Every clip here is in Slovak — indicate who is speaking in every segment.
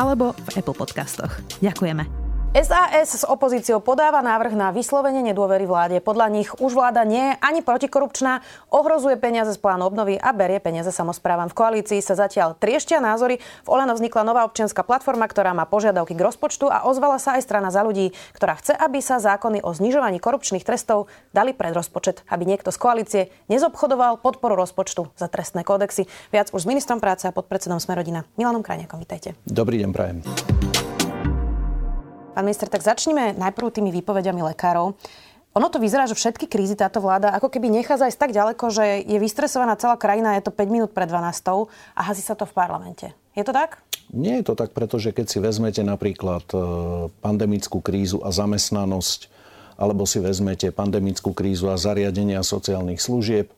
Speaker 1: alebo v Apple Podcastoch. Ďakujeme.
Speaker 2: SAS s opozíciou podáva návrh na vyslovenie nedôvery vláde. Podľa nich už vláda nie je ani protikorupčná, ohrozuje peniaze z plánu obnovy a berie peniaze samozprávam. V koalícii sa zatiaľ trieštia názory. V Olano vznikla nová občianská platforma, ktorá má požiadavky k rozpočtu a ozvala sa aj strana za ľudí, ktorá chce, aby sa zákony o znižovaní korupčných trestov dali pred rozpočet, aby niekto z koalície nezobchodoval podporu rozpočtu za trestné kódexy. Viac už s ministrom práce a podpredsedom Smerodina Milanom Krajniakom. Vítajte.
Speaker 3: Dobrý deň, prajem.
Speaker 2: Pán minister, tak začneme najprv tými výpovediami lekárov. Ono to vyzerá, že všetky krízy táto vláda ako keby nechá zajsť tak ďaleko, že je vystresovaná celá krajina, je to 5 minút pred 12 a hasí sa to v parlamente. Je to tak?
Speaker 3: Nie je to tak, pretože keď si vezmete napríklad e, pandemickú krízu a zamestnanosť, alebo si vezmete pandemickú krízu a zariadenia sociálnych služieb,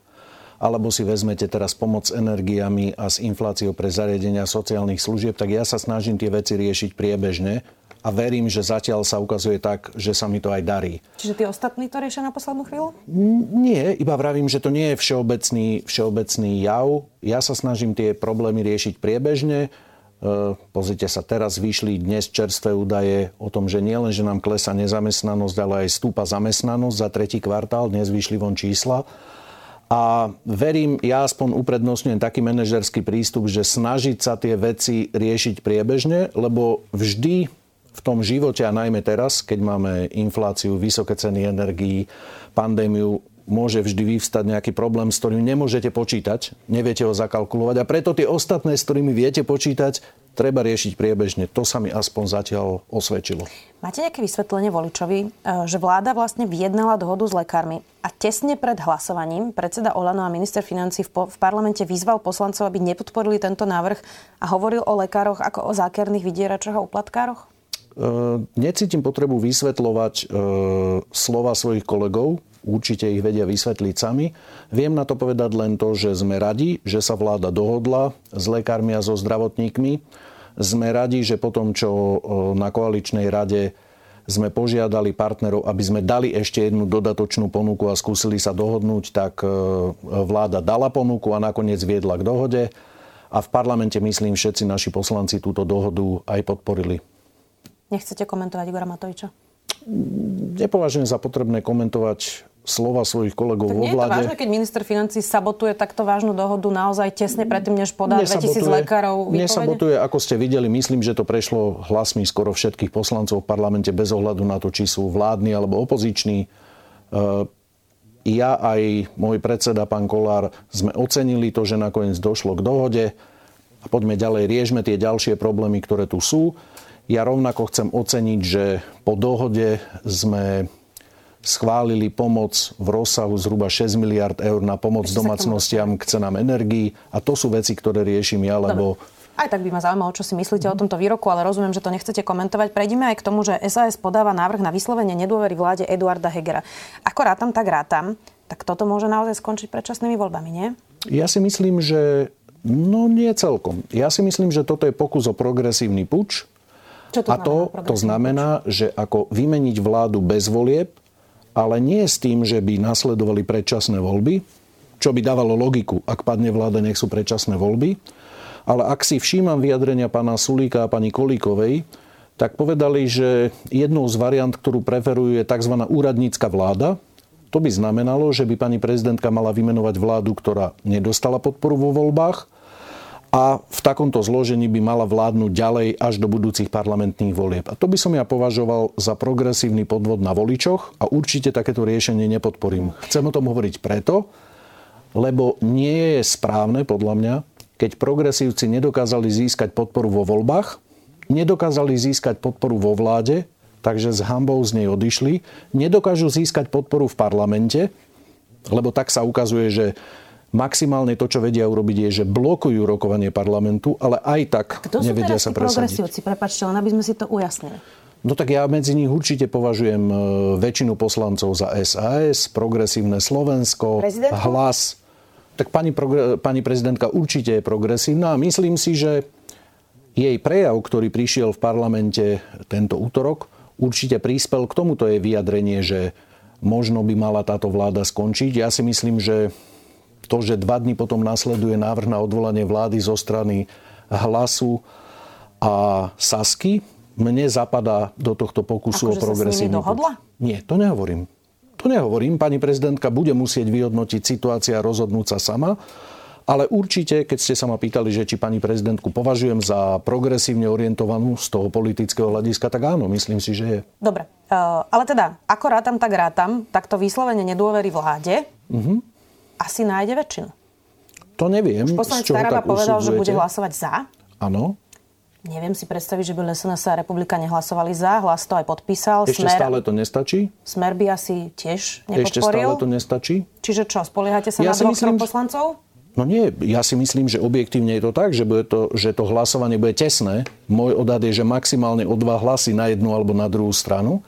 Speaker 3: alebo si vezmete teraz pomoc energiami a s infláciou pre zariadenia sociálnych služieb, tak ja sa snažím tie veci riešiť priebežne a verím, že zatiaľ sa ukazuje tak, že sa mi to aj darí.
Speaker 2: Čiže tí ostatní to riešia na poslednú chvíľu?
Speaker 3: Nie, iba vravím, že to nie je všeobecný, všeobecný jav. Ja sa snažím tie problémy riešiť priebežne. E, pozrite sa, teraz vyšli dnes čerstvé údaje o tom, že nie len, že nám klesa nezamestnanosť, ale aj stúpa zamestnanosť za tretí kvartál. Dnes vyšli von čísla. A verím, ja aspoň uprednostňujem taký manažerský prístup, že snažiť sa tie veci riešiť priebežne, lebo vždy v tom živote a najmä teraz, keď máme infláciu, vysoké ceny energií, pandémiu, môže vždy vyvstať nejaký problém, s ktorým nemôžete počítať, neviete ho zakalkulovať a preto tie ostatné, s ktorými viete počítať, treba riešiť priebežne. To sa mi aspoň zatiaľ osvedčilo.
Speaker 2: Máte nejaké vysvetlenie voličovi, e, že vláda vlastne vyjednala dohodu s lekármi a tesne pred hlasovaním predseda Olano a minister financí v, v parlamente vyzval poslancov, aby nepodporili tento návrh a hovoril o lekároch ako o zákerných vydieračoch a uplatkároch?
Speaker 3: E, necítim potrebu vysvetľovať e, slova svojich kolegov, určite ich vedia vysvetliť sami. Viem na to povedať len to, že sme radi, že sa vláda dohodla s lekármi a so zdravotníkmi. Sme radi, že potom, čo e, na koaličnej rade sme požiadali partnerov, aby sme dali ešte jednu dodatočnú ponuku a skúsili sa dohodnúť, tak vláda dala ponuku a nakoniec viedla k dohode. A v parlamente, myslím, všetci naši poslanci túto dohodu aj podporili.
Speaker 2: Nechcete komentovať Igora Matoviča?
Speaker 3: Nepovažujem za potrebné komentovať slova svojich kolegov
Speaker 2: tak
Speaker 3: vo vláde. Nie je
Speaker 2: to vážne, keď minister financí sabotuje takto vážnu dohodu naozaj tesne predtým, než podá 2000 lekárov
Speaker 3: výpovede? Nesabotuje, ako ste videli, myslím, že to prešlo hlasmi skoro všetkých poslancov v parlamente bez ohľadu na to, či sú vládni alebo opoziční. E, ja aj môj predseda, pán Kolár, sme ocenili to, že nakoniec došlo k dohode a poďme ďalej, riešme tie ďalšie problémy, ktoré tu sú. Ja rovnako chcem oceniť, že po dohode sme schválili pomoc v rozsahu zhruba 6 miliard eur na pomoc Ešte domácnostiam k cenám energií. A to sú veci, ktoré riešim ja, lebo...
Speaker 2: Aj tak by ma zaujímalo, čo si myslíte o tomto výroku, ale rozumiem, že to nechcete komentovať. Prejdime aj k tomu, že SAS podáva návrh na vyslovenie nedôvery vláde Eduarda Hegera. Ako rátam, tak rátam. Tak toto môže naozaj skončiť predčasnými voľbami, nie?
Speaker 3: Ja si myslím, že no nie celkom. Ja si myslím, že toto je pokus o progresívny puč,
Speaker 2: čo to
Speaker 3: a to, to znamená, že ako vymeniť vládu bez volieb, ale nie s tým, že by nasledovali predčasné voľby, čo by dávalo logiku, ak padne vláda, nech sú predčasné voľby. Ale ak si všímam vyjadrenia pána Sulíka a pani Kolíkovej, tak povedali, že jednou z variant, ktorú preferujú, je tzv. úradnícka vláda. To by znamenalo, že by pani prezidentka mala vymenovať vládu, ktorá nedostala podporu vo voľbách a v takomto zložení by mala vládnuť ďalej až do budúcich parlamentných volieb. A to by som ja považoval za progresívny podvod na voličoch a určite takéto riešenie nepodporím. Chcem o tom hovoriť preto, lebo nie je správne, podľa mňa, keď progresívci nedokázali získať podporu vo voľbách, nedokázali získať podporu vo vláde, takže s hambou z nej odišli, nedokážu získať podporu v parlamente, lebo tak sa ukazuje, že Maximálne to, čo vedia urobiť, je, že blokujú rokovanie parlamentu, ale aj tak
Speaker 2: Kto
Speaker 3: nevedia
Speaker 2: sú
Speaker 3: sa presadiť.
Speaker 2: progresívci? Prepačte, len aby sme si to ujasnili.
Speaker 3: No tak ja medzi nich určite považujem e, väčšinu poslancov za SAS, Progresívne Slovensko,
Speaker 2: Prezidentku?
Speaker 3: Hlas. Tak pani, progre- pani prezidentka určite je progresívna a myslím si, že jej prejav, ktorý prišiel v parlamente tento útorok, určite prispel k tomuto jej vyjadrenie, že možno by mala táto vláda skončiť. Ja si myslím, že to, že dva dní potom nasleduje návrh na odvolanie vlády zo strany Hlasu a Sasky, mne zapadá do tohto pokusu
Speaker 2: Akože
Speaker 3: o
Speaker 2: s
Speaker 3: progresívny put. Nie, to nehovorím. To nehovorím. Pani prezidentka bude musieť vyhodnotiť situácia a rozhodnúť sa sama. Ale určite, keď ste sa ma pýtali, že či pani prezidentku považujem za progresívne orientovanú z toho politického hľadiska, tak áno, myslím si, že je.
Speaker 2: Dobre, uh, ale teda, ako rátam, tak rátam, tak to vyslovene nedôvery vláde asi nájde väčšinu.
Speaker 3: To neviem,
Speaker 2: Poslanec
Speaker 3: z čoho
Speaker 2: Taraba povedal, že bude hlasovať za.
Speaker 3: Áno.
Speaker 2: Neviem si predstaviť, že by SNS a Republika nehlasovali za. Hlas to aj podpísal.
Speaker 3: Ešte
Speaker 2: Smer,
Speaker 3: stále to nestačí?
Speaker 2: Smer by asi tiež
Speaker 3: Ešte stále
Speaker 2: nepodporil.
Speaker 3: to nestačí?
Speaker 2: Čiže čo, spoliehate sa
Speaker 3: Ja
Speaker 2: na dvoch,
Speaker 3: myslím,
Speaker 2: poslancov?
Speaker 3: No nie, ja si myslím, že objektívne je to tak, že, bude to, že to hlasovanie bude tesné. Môj odhad je, že maximálne o dva hlasy na jednu alebo na druhú stranu.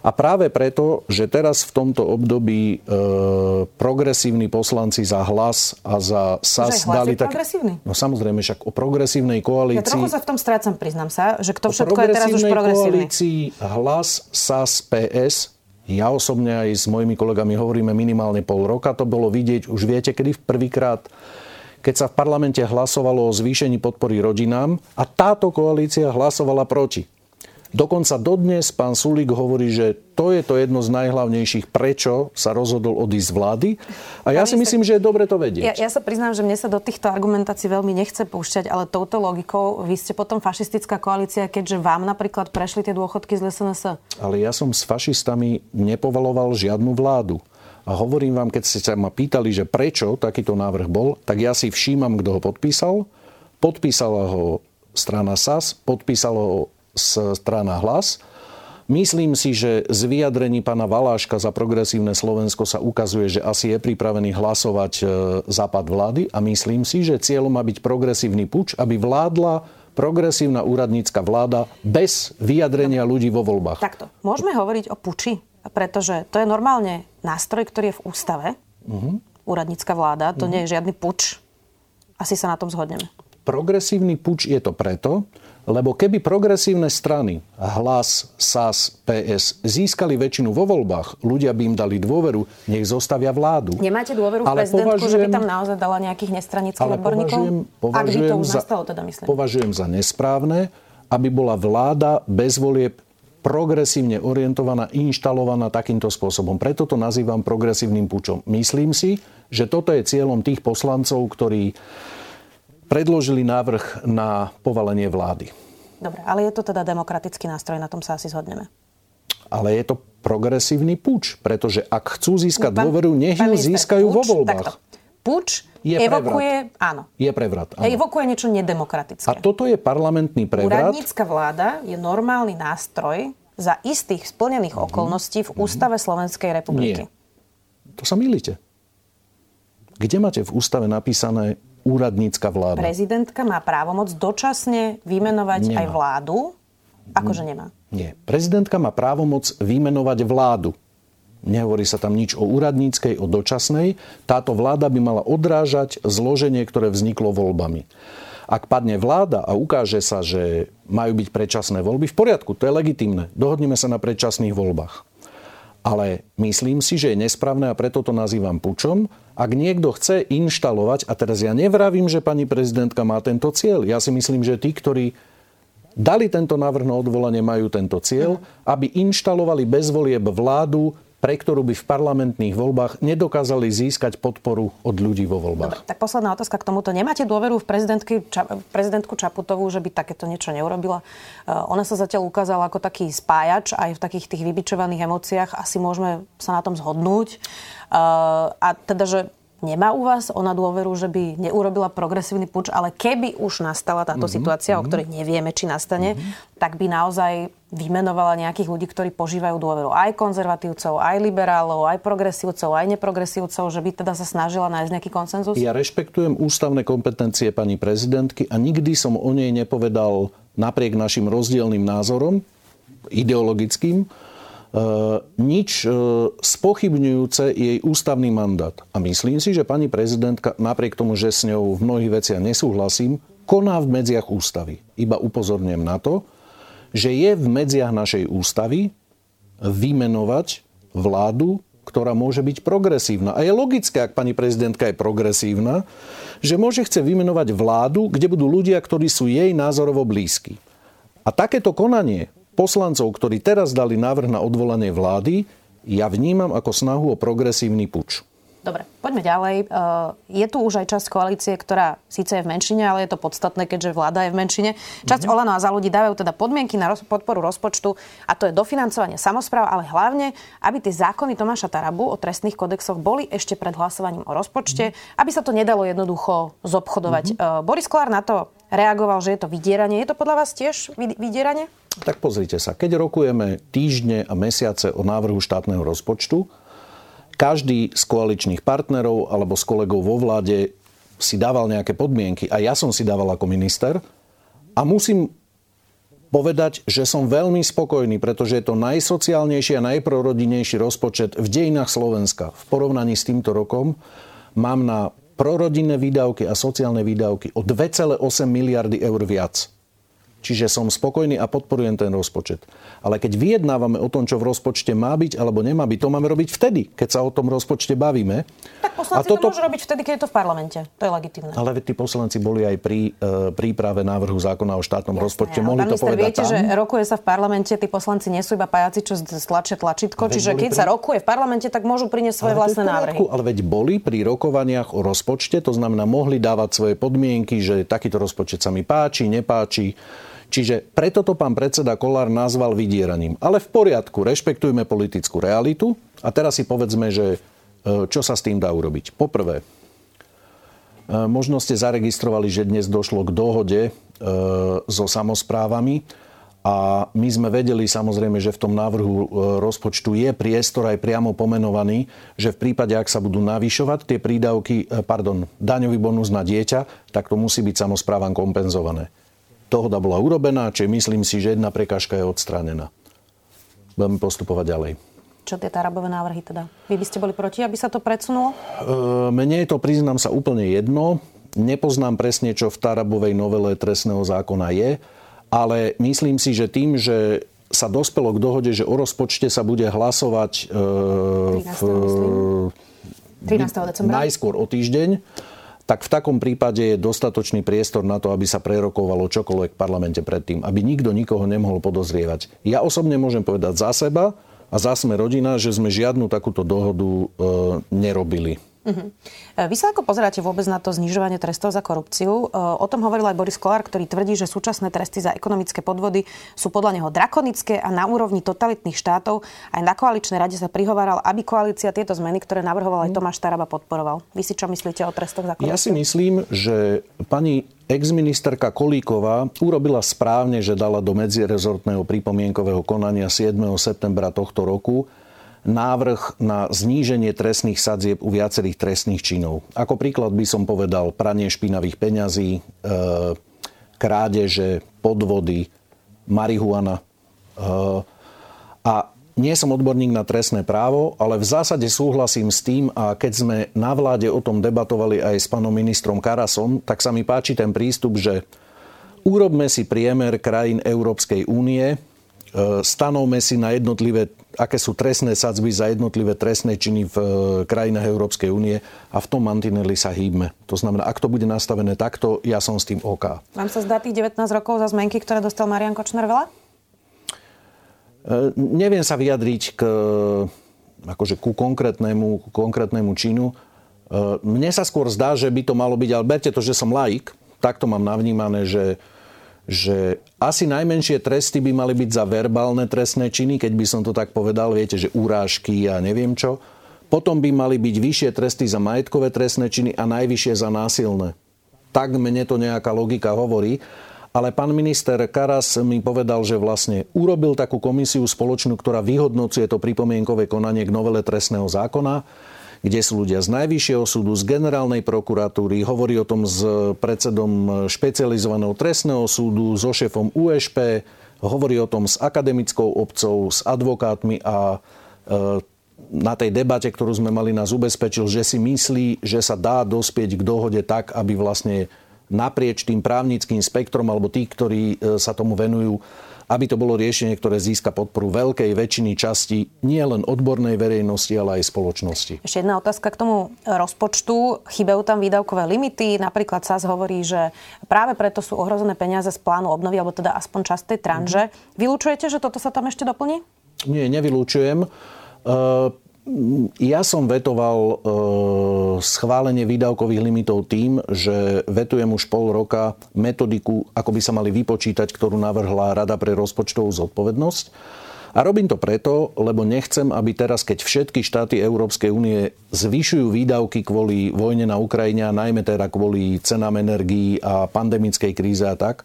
Speaker 3: A práve preto, že teraz v tomto období e, progresívni poslanci za hlas a za SAS
Speaker 2: Že
Speaker 3: dali
Speaker 2: je progresívny?
Speaker 3: No samozrejme, však o progresívnej
Speaker 2: Ja
Speaker 3: koalícii...
Speaker 2: trochu sa v tom strácam, priznám sa, že kto všetko je teraz už progresívny.
Speaker 3: koalícii hlas, SAS, PS ja osobne aj s mojimi kolegami hovoríme minimálne pol roka. To bolo vidieť už viete, kedy prvýkrát keď sa v parlamente hlasovalo o zvýšení podpory rodinám a táto koalícia hlasovala proti. Dokonca dodnes pán Sulík hovorí, že to je to jedno z najhlavnejších, prečo sa rozhodol odísť z vlády. A ja si myslím, že je dobre to
Speaker 2: Ja,
Speaker 3: vedieť.
Speaker 2: ja sa priznám, že mne sa do týchto argumentácií veľmi nechce púšťať, ale touto logikou vy ste potom fašistická koalícia, keďže vám napríklad prešli tie dôchodky z SNS.
Speaker 3: Ale ja som s fašistami nepovaloval žiadnu vládu. A hovorím vám, keď ste sa ma pýtali, že prečo takýto návrh bol, tak ja si všímam, kto ho podpísal. Podpísala ho strana SAS, podpísala ho strana Hlas. Myslím si, že z vyjadrení pána Valáška za progresívne Slovensko sa ukazuje, že asi je pripravený hlasovať e, západ vlády a myslím si, že cieľom má byť progresívny puč, aby vládla progresívna úradnícka vláda bez vyjadrenia ľudí vo voľbách.
Speaker 2: Takto. Môžeme hovoriť o puči, pretože to je normálne nástroj, ktorý je v ústave.
Speaker 3: Mhm.
Speaker 2: Úradnícka vláda, to nie je žiadny puč. Asi sa na tom zhodneme.
Speaker 3: Progresívny puč je to preto, lebo keby progresívne strany, Hlas, SAS, PS, získali väčšinu vo voľbách, ľudia by im dali dôveru, nech zostavia vládu.
Speaker 2: Nemáte dôveru
Speaker 3: Ale
Speaker 2: prezidentku, že by
Speaker 3: považujem-
Speaker 2: tam naozaj dala nejakých nestranických
Speaker 3: Ale
Speaker 2: odborníkov?
Speaker 3: považujem,
Speaker 2: Ak by to
Speaker 3: považujem,
Speaker 2: už
Speaker 3: za,
Speaker 2: nastalo, teda myslím.
Speaker 3: považujem za nesprávne, aby bola vláda bez volieb progresívne orientovaná, inštalovaná takýmto spôsobom. Preto to nazývam progresívnym pučom. Myslím si, že toto je cieľom tých poslancov, ktorí predložili návrh na povalenie vlády.
Speaker 2: Dobre, ale je to teda demokratický nástroj, na tom sa asi zhodneme.
Speaker 3: Ale je to progresívny puč, pretože ak chcú získať
Speaker 2: Pán-
Speaker 3: dôveru, nech ju získajú vo
Speaker 2: puč-
Speaker 3: voľbách.
Speaker 2: takto. Puč
Speaker 3: Je
Speaker 2: evokuje, áno,
Speaker 3: Je prevrat. Áno.
Speaker 2: evokuje niečo nedemokratické.
Speaker 3: A toto je parlamentný prevrat.
Speaker 2: Úradnícka vláda je normálny nástroj za istých splnených
Speaker 3: Mhm.
Speaker 2: okolností v Ústave Slovenskej republiky.
Speaker 3: To sa milíte. Kde máte v ústave napísané úradnícka vláda?
Speaker 2: Prezidentka má právomoc dočasne vymenovať
Speaker 3: Nemá.
Speaker 2: aj vládu. Akože nemá.
Speaker 3: Nie. Prezidentka má právomoc vymenovať vládu. Nehovorí sa tam nič o úradníckej, o dočasnej. Táto vláda by mala odrážať zloženie, ktoré vzniklo voľbami. Ak padne vláda a ukáže sa, že majú byť predčasné voľby, v poriadku, to je legitimné. Dohodneme sa na predčasných voľbách. Ale myslím si, že je nesprávne a preto to nazývam pučom. Ak niekto chce inštalovať, a teraz ja nevravím, že pani prezidentka má tento cieľ. Ja si myslím, že tí, ktorí dali tento návrh na odvolanie, majú tento cieľ, aby inštalovali bez volieb vládu, pre ktorú by v parlamentných voľbách nedokázali získať podporu od ľudí vo voľbách.
Speaker 2: Tak posledná otázka k tomuto. Nemáte dôveru v Ča, prezidentku Čaputovú, že by takéto niečo neurobila? Uh, ona sa zatiaľ ukázala ako taký spájač aj v takých tých vybičovaných emóciách. Asi môžeme sa na tom zhodnúť. Uh, a teda, že nemá u vás ona dôveru, že by neurobila progresívny puč, ale keby už nastala táto mm-hmm. situácia, mm-hmm. o ktorej nevieme, či nastane, mm-hmm. tak by naozaj vymenovala nejakých ľudí, ktorí požívajú dôveru aj konzervatívcov, aj liberálov, aj progresívcov, aj neprogresívcov, že by teda sa snažila nájsť nejaký konsenzus?
Speaker 3: Ja rešpektujem ústavné kompetencie pani prezidentky a nikdy som o nej nepovedal napriek našim rozdielným názorom, ideologickým, nič e, spochybňujúce jej ústavný mandát. A myslím si, že pani prezidentka, napriek tomu, že s ňou v mnohých veciach nesúhlasím, koná v medziach ústavy. Iba upozorňujem na to, že je v medziach našej ústavy vymenovať vládu, ktorá môže byť progresívna. A je logické, ak pani prezidentka je progresívna, že môže chce vymenovať vládu, kde budú ľudia, ktorí sú jej názorovo blízki. A takéto konanie poslancov, ktorí teraz dali návrh na odvolanie vlády, ja vnímam ako snahu o progresívny puč.
Speaker 2: Dobre, poďme ďalej. Je tu už aj časť koalície, ktorá síce je v menšine, ale je to podstatné, keďže vláda je v menšine. Časť mm-hmm. Olano a za ľudí dávajú teda podmienky na podporu rozpočtu a to je dofinancovanie samozpráv, ale hlavne, aby tie zákony Tomáša Tarabu o trestných kodexoch boli ešte pred hlasovaním o rozpočte, mm-hmm. aby sa to nedalo jednoducho zobchodovať. Mm-hmm. Boris Kolár na to reagoval, že je to vydieranie. Je to podľa vás tiež vydieranie?
Speaker 3: Tak pozrite sa, keď rokujeme týždne a mesiace o návrhu štátneho rozpočtu, každý z koaličných partnerov alebo s kolegov vo vláde si dával nejaké podmienky a ja som si dával ako minister a musím povedať, že som veľmi spokojný, pretože je to najsociálnejší a najprorodinejší rozpočet v dejinách Slovenska. V porovnaní s týmto rokom mám na prorodinné výdavky a sociálne výdavky o 2,8 miliardy eur viac. Čiže som spokojný a podporujem ten rozpočet. Ale keď vyjednávame o tom, čo v rozpočte má byť alebo nemá byť, to máme robiť vtedy, keď sa o tom rozpočte bavíme.
Speaker 2: Tak poslanci a toto... to môžu robiť vtedy, keď je to v parlamente. To je legitimné.
Speaker 3: Ale tí poslanci boli aj pri e, príprave návrhu zákona o štátnom Jasne, rozpočte. Mohli to povedať
Speaker 2: viete,
Speaker 3: tam.
Speaker 2: že rokuje sa v parlamente, tí poslanci nie sú iba pajaci, čo stlačia tlačítko. Čiže keď pri... sa rokuje v parlamente, tak môžu priniesť svoje ale vlastné návrhy.
Speaker 3: Ale veď boli pri rokovaniach o rozpočte, to znamená, mohli dávať svoje podmienky, že takýto rozpočet sa mi páči, nepáči Čiže preto to pán predseda Kolár nazval vydieraním. Ale v poriadku, rešpektujme politickú realitu a teraz si povedzme, že e, čo sa s tým dá urobiť. Poprvé, e, možno ste zaregistrovali, že dnes došlo k dohode e, so samozprávami a my sme vedeli samozrejme, že v tom návrhu rozpočtu je priestor aj priamo pomenovaný, že v prípade, ak sa budú navyšovať tie prídavky, pardon, daňový bonus na dieťa, tak to musí byť samozprávam kompenzované dohoda bola urobená, či myslím si, že jedna prekážka je odstránená. Budeme postupovať ďalej.
Speaker 2: Čo tie Tarabové návrhy teda? Vy by ste boli proti, aby sa to predsunulo? E,
Speaker 3: mne je to, priznám sa, úplne jedno. Nepoznám presne, čo v Tarabovej novele trestného zákona je, ale myslím si, že tým, že sa dospelo k dohode, že o rozpočte sa bude hlasovať e,
Speaker 2: 13. v, 13. decembra.
Speaker 3: najskôr o týždeň, tak v takom prípade je dostatočný priestor na to, aby sa prerokovalo čokoľvek v parlamente predtým, aby nikto nikoho nemohol podozrievať. Ja osobne môžem povedať za seba a za sme rodina, že sme žiadnu takúto dohodu e, nerobili. Uh-huh.
Speaker 2: Vy sa ako pozeráte vôbec na to znižovanie trestov za korupciu? O tom hovoril aj Boris Kolár, ktorý tvrdí, že súčasné tresty za ekonomické podvody sú podľa neho drakonické a na úrovni totalitných štátov. Aj na koaličnej rade sa prihováral, aby koalícia tieto zmeny, ktoré navrhoval aj Tomáš Taraba, podporoval. Vy si čo myslíte o trestoch za korupciu?
Speaker 3: Ja si myslím, že pani exministerka Kolíková urobila správne, že dala do medzirezortného pripomienkového konania 7. septembra tohto roku návrh na zníženie trestných sadzieb u viacerých trestných činov. Ako príklad by som povedal pranie špinavých peňazí, e, krádeže, podvody, marihuana. E, a nie som odborník na trestné právo, ale v zásade súhlasím s tým a keď sme na vláde o tom debatovali aj s pánom ministrom Karasom, tak sa mi páči ten prístup, že urobme si priemer krajín Európskej únie, stanovme si na jednotlivé, aké sú trestné sadzby za jednotlivé trestné činy v e, krajinách Európskej únie a v tom mantineli sa hýbme. To znamená, ak to bude nastavené takto, ja som s tým OK.
Speaker 2: Vám sa zdá tých 19 rokov za zmenky, ktoré dostal Marian Kočner veľa?
Speaker 3: E, neviem sa vyjadriť k, akože ku konkrétnemu, ku konkrétnemu činu. Mne sa skôr zdá, že by to malo byť, ale berte to, že som laik, tak to mám navnímané, že že asi najmenšie tresty by mali byť za verbálne trestné činy, keď by som to tak povedal, viete, že urážky a neviem čo. Potom by mali byť vyššie tresty za majetkové trestné činy a najvyššie za násilné. Tak mne to nejaká logika hovorí. Ale pán minister Karas mi povedal, že vlastne urobil takú komisiu spoločnú, ktorá vyhodnocuje to pripomienkové konanie k novele trestného zákona kde sú ľudia z Najvyššieho súdu, z generálnej prokuratúry, hovorí o tom s predsedom špecializovaného trestného súdu, so šéfom USP, hovorí o tom s akademickou obcou, s advokátmi a e, na tej debate, ktorú sme mali, nás ubezpečil, že si myslí, že sa dá dospieť k dohode tak, aby vlastne naprieč tým právnickým spektrom alebo tí, ktorí e, sa tomu venujú, aby to bolo riešenie, ktoré získa podporu veľkej väčšiny časti nie len odbornej verejnosti, ale aj spoločnosti.
Speaker 2: Ešte jedna otázka k tomu rozpočtu. Chýbajú tam výdavkové limity. Napríklad sa hovorí, že práve preto sú ohrozené peniaze z plánu obnovy, alebo teda aspoň časť tej tranže. Mm-hmm. Vylúčujete, že toto sa tam ešte doplní?
Speaker 3: Nie, nevylúčujem. Ja som vetoval e, schválenie výdavkových limitov tým, že vetujem už pol roka metodiku, ako by sa mali vypočítať, ktorú navrhla Rada pre rozpočtovú zodpovednosť. A robím to preto, lebo nechcem, aby teraz, keď všetky štáty Európskej únie zvyšujú výdavky kvôli vojne na Ukrajine a najmä teda kvôli cenám energií a pandemickej kríze a tak,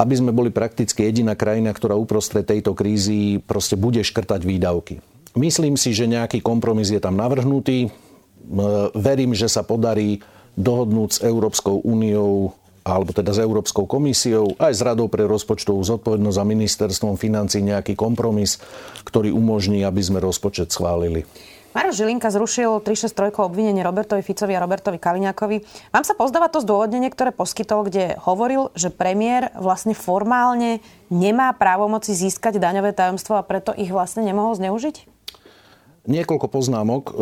Speaker 3: aby sme boli prakticky jediná krajina, ktorá uprostred tejto krízy proste bude škrtať výdavky. Myslím si, že nejaký kompromis je tam navrhnutý. Verím, že sa podarí dohodnúť s Európskou úniou alebo teda s Európskou komisiou, aj s Radou pre rozpočtovú zodpovednosť a ministerstvom financí nejaký kompromis, ktorý umožní, aby sme rozpočet schválili.
Speaker 2: Maroš Žilinka zrušil 363 obvinenie Robertovi Ficovi a Robertovi Kaliňákovi. Vám sa pozdáva to zdôvodnenie, ktoré poskytol, kde hovoril, že premiér vlastne formálne nemá právomoci získať daňové tajomstvo a preto ich vlastne nemohol zneužiť?
Speaker 3: Niekoľko poznámok. E,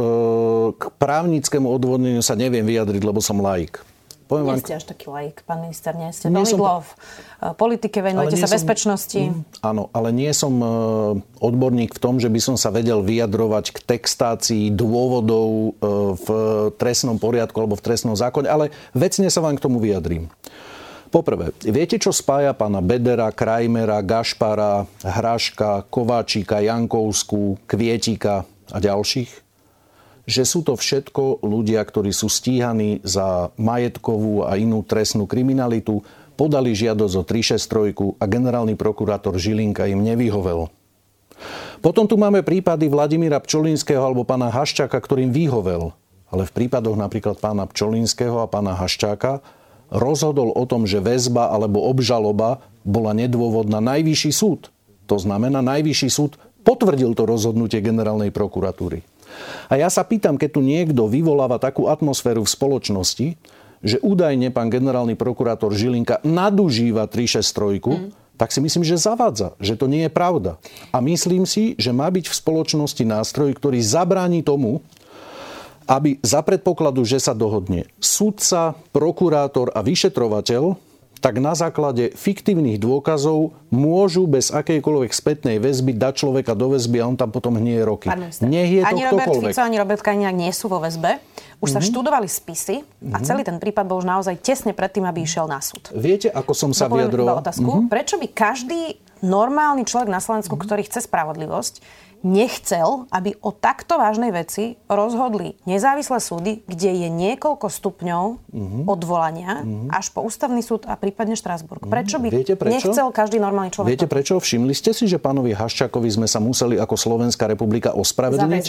Speaker 3: k právnickému odvodneniu sa neviem vyjadriť, lebo som laik.
Speaker 2: Poviem nie vám... ste až taký laik, pán minister, nie ste veľmi som... dlho v e, politike, venujete sa som... bezpečnosti. Mm,
Speaker 3: áno, ale nie som e, odborník v tom, že by som sa vedel vyjadrovať k textácii dôvodov v trestnom poriadku alebo v trestnom zákone, ale vecne sa vám k tomu vyjadrím. Poprvé, viete, čo spája pána Bedera, Krajmera, Gašpara, Hraška, Kováčika, Jankovskú, Kvietika a ďalších, že sú to všetko ľudia, ktorí sú stíhaní za majetkovú a inú trestnú kriminalitu, podali žiadosť o 363 a generálny prokurátor Žilinka im nevyhovel. Potom tu máme prípady Vladimíra Pčolinského alebo pána Haščáka, ktorým vyhovel. Ale v prípadoch napríklad pána Pčolinského a pána Haščáka rozhodol o tom, že väzba alebo obžaloba bola nedôvodná Najvyšší súd. To znamená, Najvyšší súd potvrdil to rozhodnutie generálnej prokuratúry. A ja sa pýtam, keď tu niekto vyvoláva takú atmosféru v spoločnosti, že údajne pán generálny prokurátor Žilinka nadužíva 363, mm. tak si myslím, že zavádza, že to nie je pravda. A myslím si, že má byť v spoločnosti nástroj, ktorý zabráni tomu, aby za predpokladu, že sa dohodne sudca, prokurátor a vyšetrovateľ, tak na základe fiktívnych dôkazov môžu bez akejkoľvek spätnej väzby dať človeka do väzby a on tam potom hnie roky.
Speaker 2: Nech je to ani Robert Fico, ani Robert Kaliňák nie sú vo väzbe. Už mm-hmm. sa mhm. študovali spisy a mm-hmm. celý ten prípad bol už naozaj tesne pred tým, aby išiel na súd.
Speaker 3: Viete, ako som sa vyjadroval?
Speaker 2: Otázku, mm-hmm. Prečo by každý normálny človek na Slovensku, mm-hmm. ktorý chce spravodlivosť, nechcel, aby o takto vážnej veci rozhodli nezávislé súdy, kde je niekoľko stupňov mm-hmm. odvolania mm-hmm. až po ústavný súd a prípadne Štrásburg. Mhm. Prečo by Viete prečo? nechcel každý normálny človek?
Speaker 3: Viete prečo? Všimli ste si, že pánovi Haščákovi sme sa museli ako Slovenská republika ospravedlniť?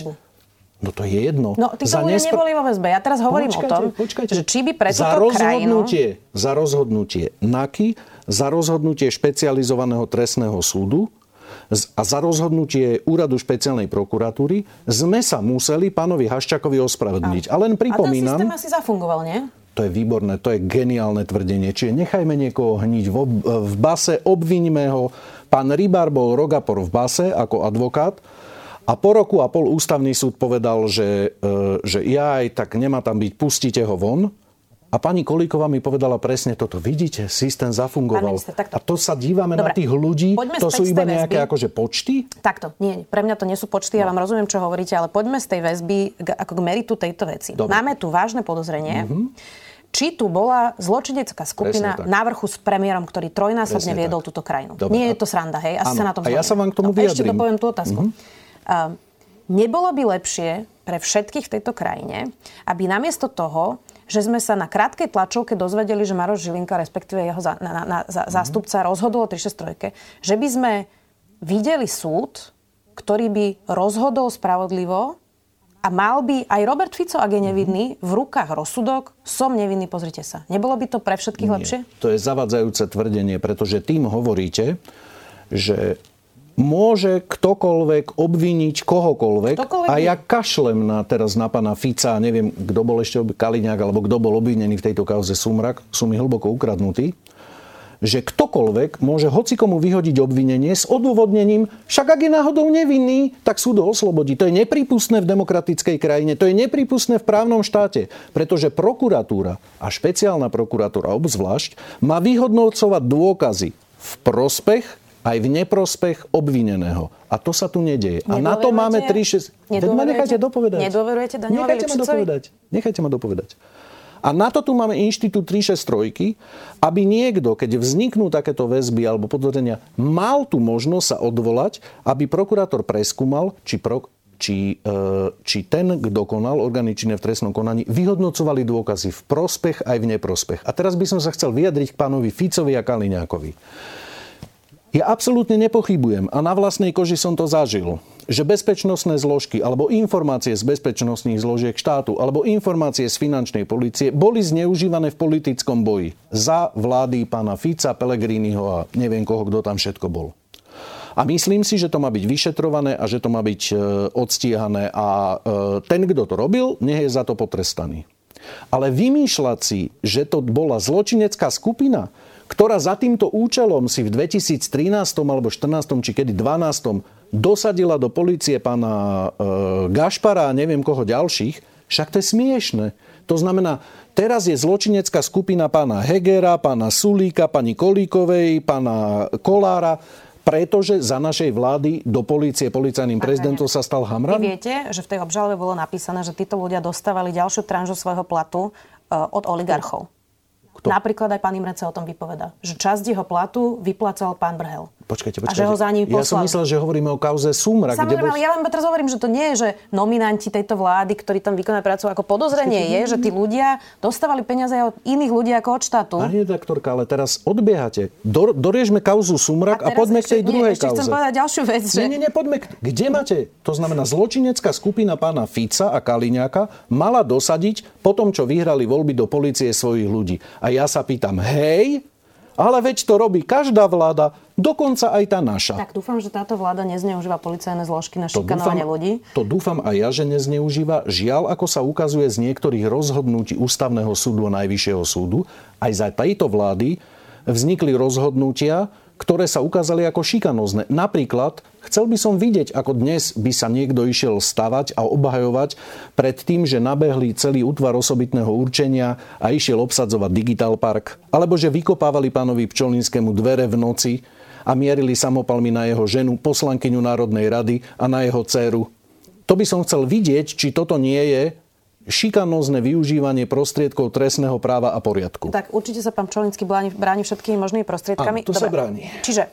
Speaker 3: No to je jedno.
Speaker 2: No, tí ľudia nespra... neboli vo väzbe. Ja teraz hovorím počkajte, o tom, počkajte. že či by pre za
Speaker 3: rozhodnutie, krajinu... Za rozhodnutie NAKY, za rozhodnutie špecializovaného trestného súdu a za rozhodnutie úradu špeciálnej prokuratúry sme sa museli pánovi Haščakovi ospravedlniť. A, a len pripomínam... A
Speaker 2: ten systém asi zafungoval, nie?
Speaker 3: To je výborné, to je geniálne tvrdenie. Čiže nechajme niekoho hniť v, v base, obviňme ho. Pán Rybár bol rogapor v base ako advokát a po roku a pol ústavný súd povedal, že, e, že ja aj tak nemá tam byť, pustite ho von. A pani Kolíková mi povedala presne toto. Vidíte, systém zafungoval. Minister, takto. A to sa dívame Dobre. na tých ľudí. Poďme to sú iba nejaké väzby. akože počty?
Speaker 2: Takto. Nie, pre mňa to nie sú počty, no. ja vám rozumiem, čo hovoríte, ale poďme z tej väzby ako k meritu tejto veci. Dobre. Máme tu vážne podozrenie. Mm-hmm či tu bola zločinecká skupina na vrchu s premiérom, ktorý trojnásobne Presne viedol tak. túto krajinu. Dobre. Nie je to sranda, hej? Asi sa na tom
Speaker 3: A ja sa vám k tomu no,
Speaker 2: Ešte dopoviem tú otázku. Mm-hmm. Uh, nebolo by lepšie pre všetkých v tejto krajine, aby namiesto toho, že sme sa na krátkej tlačovke dozvedeli, že Maroš Žilinka, respektíve jeho za, na, na, za, mm-hmm. zástupca, rozhodol o 363, že by sme videli súd, ktorý by rozhodol spravodlivo a mal by aj Robert Fico, ak je mhm. nevinný, v rukách rozsudok, som nevinný, pozrite sa. Nebolo by to pre všetkých Nie. lepšie?
Speaker 3: To je zavadzajúce tvrdenie, pretože tým hovoríte, že môže ktokoľvek obviniť kohokoľvek ktokoľvek a ja kašlem na, teraz na pana Fica, neviem, kto bol ešte Kaliňák, alebo kto bol obvinený v tejto kauze Sumrak, sú mi hlboko ukradnutí že ktokoľvek môže hocikomu vyhodiť obvinenie s odôvodnením, však ak je náhodou nevinný, tak súd ho oslobodí. To je nepripustné v demokratickej krajine, to je nepripustné v právnom štáte, pretože prokuratúra a špeciálna prokuratúra obzvlášť má vyhodnocovať dôkazy v prospech aj v neprospech obvineného. A to sa tu nedieje. A na to máme 3-6... Veď ma nechajte dopovedať.
Speaker 2: Nedôverujete Danielovi
Speaker 3: Nechajte ma dopovedať. Nechajte ma dopovedať. A na to tu máme inštitút 363, aby niekto, keď vzniknú takéto väzby alebo podozrenia, mal tú možnosť sa odvolať, aby prokurátor preskúmal, či, pro, či, e, či ten, kto konal orgány činné v trestnom konaní, vyhodnocovali dôkazy v prospech aj v neprospech. A teraz by som sa chcel vyjadriť k pánovi Ficovi a Kaliňákovi. Ja absolútne nepochybujem a na vlastnej koži som to zažil, že bezpečnostné zložky alebo informácie z bezpečnostných zložiek štátu alebo informácie z finančnej policie boli zneužívané v politickom boji za vlády pána Fica, Pelegriniho a neviem koho, kto tam všetko bol. A myslím si, že to má byť vyšetrované a že to má byť e, odstíhané a e, ten, kto to robil, nech je za to potrestaný. Ale vymýšľať si, že to bola zločinecká skupina, ktorá za týmto účelom si v 2013 alebo 14 či kedy 12 dosadila do policie pána e, Gašpara a neviem koho ďalších, však to je smiešne. To znamená, teraz je zločinecká skupina pána Hegera, pána Sulíka, pani Kolíkovej, pána Kolára, pretože za našej vlády do policie policajným prezidentom sa stal Hamran?
Speaker 2: Vy viete, že v tej obžalobe bolo napísané, že títo ľudia dostávali ďalšiu tranžu svojho platu e, od oligarchov. Kto? Napríklad aj pán Imrece o tom vypoveda, že časť jeho platu vyplácal pán Brhel.
Speaker 3: Počkajte, počkajte. A že ho za ním poslal. Ja som myslel, že hovoríme o kauze Sumrak.
Speaker 2: Samozrejme, bol... ja len teraz hovorím, že to nie je, že nominanti tejto vlády, ktorí tam vykonajú prácu, ako podozrenie je, že tí ľudia dostávali peniaze od iných ľudí ako od štátu.
Speaker 3: Pani redaktorka, ale teraz odbiehate. Do, doriežme kauzu Sumrak a, a poďme k tej druhej nie, ešte
Speaker 2: kauze. chcem povedať ďalšiu vec. Že...
Speaker 3: Nie, nie, nie, poďme. Kde máte? To znamená, zločinecká skupina pána Fica a Kaliňáka mala dosadiť po tom, čo vyhrali voľby do policie svojich ľudí. A ja sa pýtam, hej, ale veď to robí každá vláda, dokonca aj tá naša.
Speaker 2: Tak dúfam, že táto vláda nezneužíva policajné zložky na šikanovanie ľudí.
Speaker 3: To dúfam aj ja, že nezneužíva. Žiaľ, ako sa ukazuje z niektorých rozhodnutí Ústavného súdu a Najvyššieho súdu, aj za tejto vlády vznikli rozhodnutia, ktoré sa ukázali ako šikanózne. Napríklad, chcel by som vidieť, ako dnes by sa niekto išiel stavať a obhajovať pred tým, že nabehli celý útvar osobitného určenia a išiel obsadzovať Digital Park, alebo že vykopávali pánovi Pčolinskému dvere v noci a mierili samopalmi na jeho ženu, poslankyňu Národnej rady a na jeho dceru. To by som chcel vidieť, či toto nie je šikanózne využívanie prostriedkov trestného práva a poriadku.
Speaker 2: Tak určite sa pán Čolinský bráni, bráni všetkými možnými prostriedkami.
Speaker 3: Áno, to Dobre. sa bráni.
Speaker 2: Čiže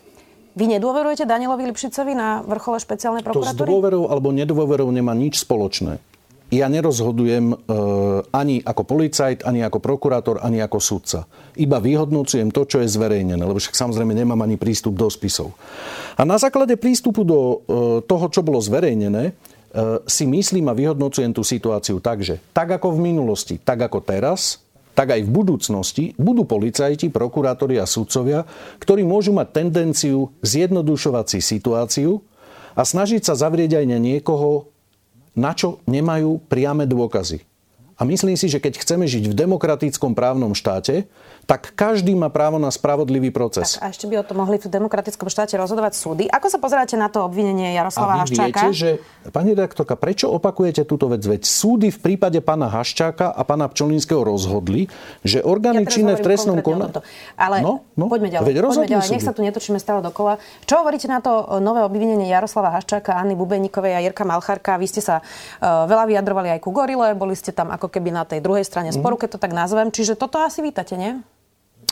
Speaker 2: vy nedôverujete Danielovi Lipšicovi na vrchole špeciálnej prokuratúry?
Speaker 3: To s dôverou alebo nedôverou nemá nič spoločné. Ja nerozhodujem e, ani ako policajt, ani ako prokurátor, ani ako sudca. Iba vyhodnocujem to, čo je zverejnené, lebo však samozrejme nemám ani prístup do spisov. A na základe prístupu do e, toho, čo bolo zverejnené, si myslím a vyhodnocujem tú situáciu tak, že tak ako v minulosti, tak ako teraz, tak aj v budúcnosti budú policajti, prokurátori a sudcovia, ktorí môžu mať tendenciu zjednodušovať si situáciu a snažiť sa zavrieť aj na niekoho, na čo nemajú priame dôkazy. A myslím si, že keď chceme žiť v demokratickom právnom štáte, tak každý má právo na spravodlivý proces.
Speaker 2: Tak, a ešte by o to mohli v demokratickom štáte rozhodovať súdy. Ako sa pozeráte na to obvinenie Jaroslava
Speaker 3: a vy Haščáka? Viete, že, pani redaktorka, prečo opakujete túto vec? Veď súdy v prípade pána Haščáka a pána Pčolinského rozhodli, že orgány ja činné v trestnom konaní...
Speaker 2: Ale no, no, poďme ďalej. Veď poďme ďalej. Nech sa tu netočíme stále dokola. Čo hovoríte na to nové obvinenie Jaroslava Haščáka, Anny Bubeníkovej a Jirka Malcharka? Vy ste sa uh, veľa vyjadrovali aj ku Gorile, boli ste tam ako keby na tej druhej strane sporu, mm. keď to tak nazvem. Čiže toto asi vítate, nie?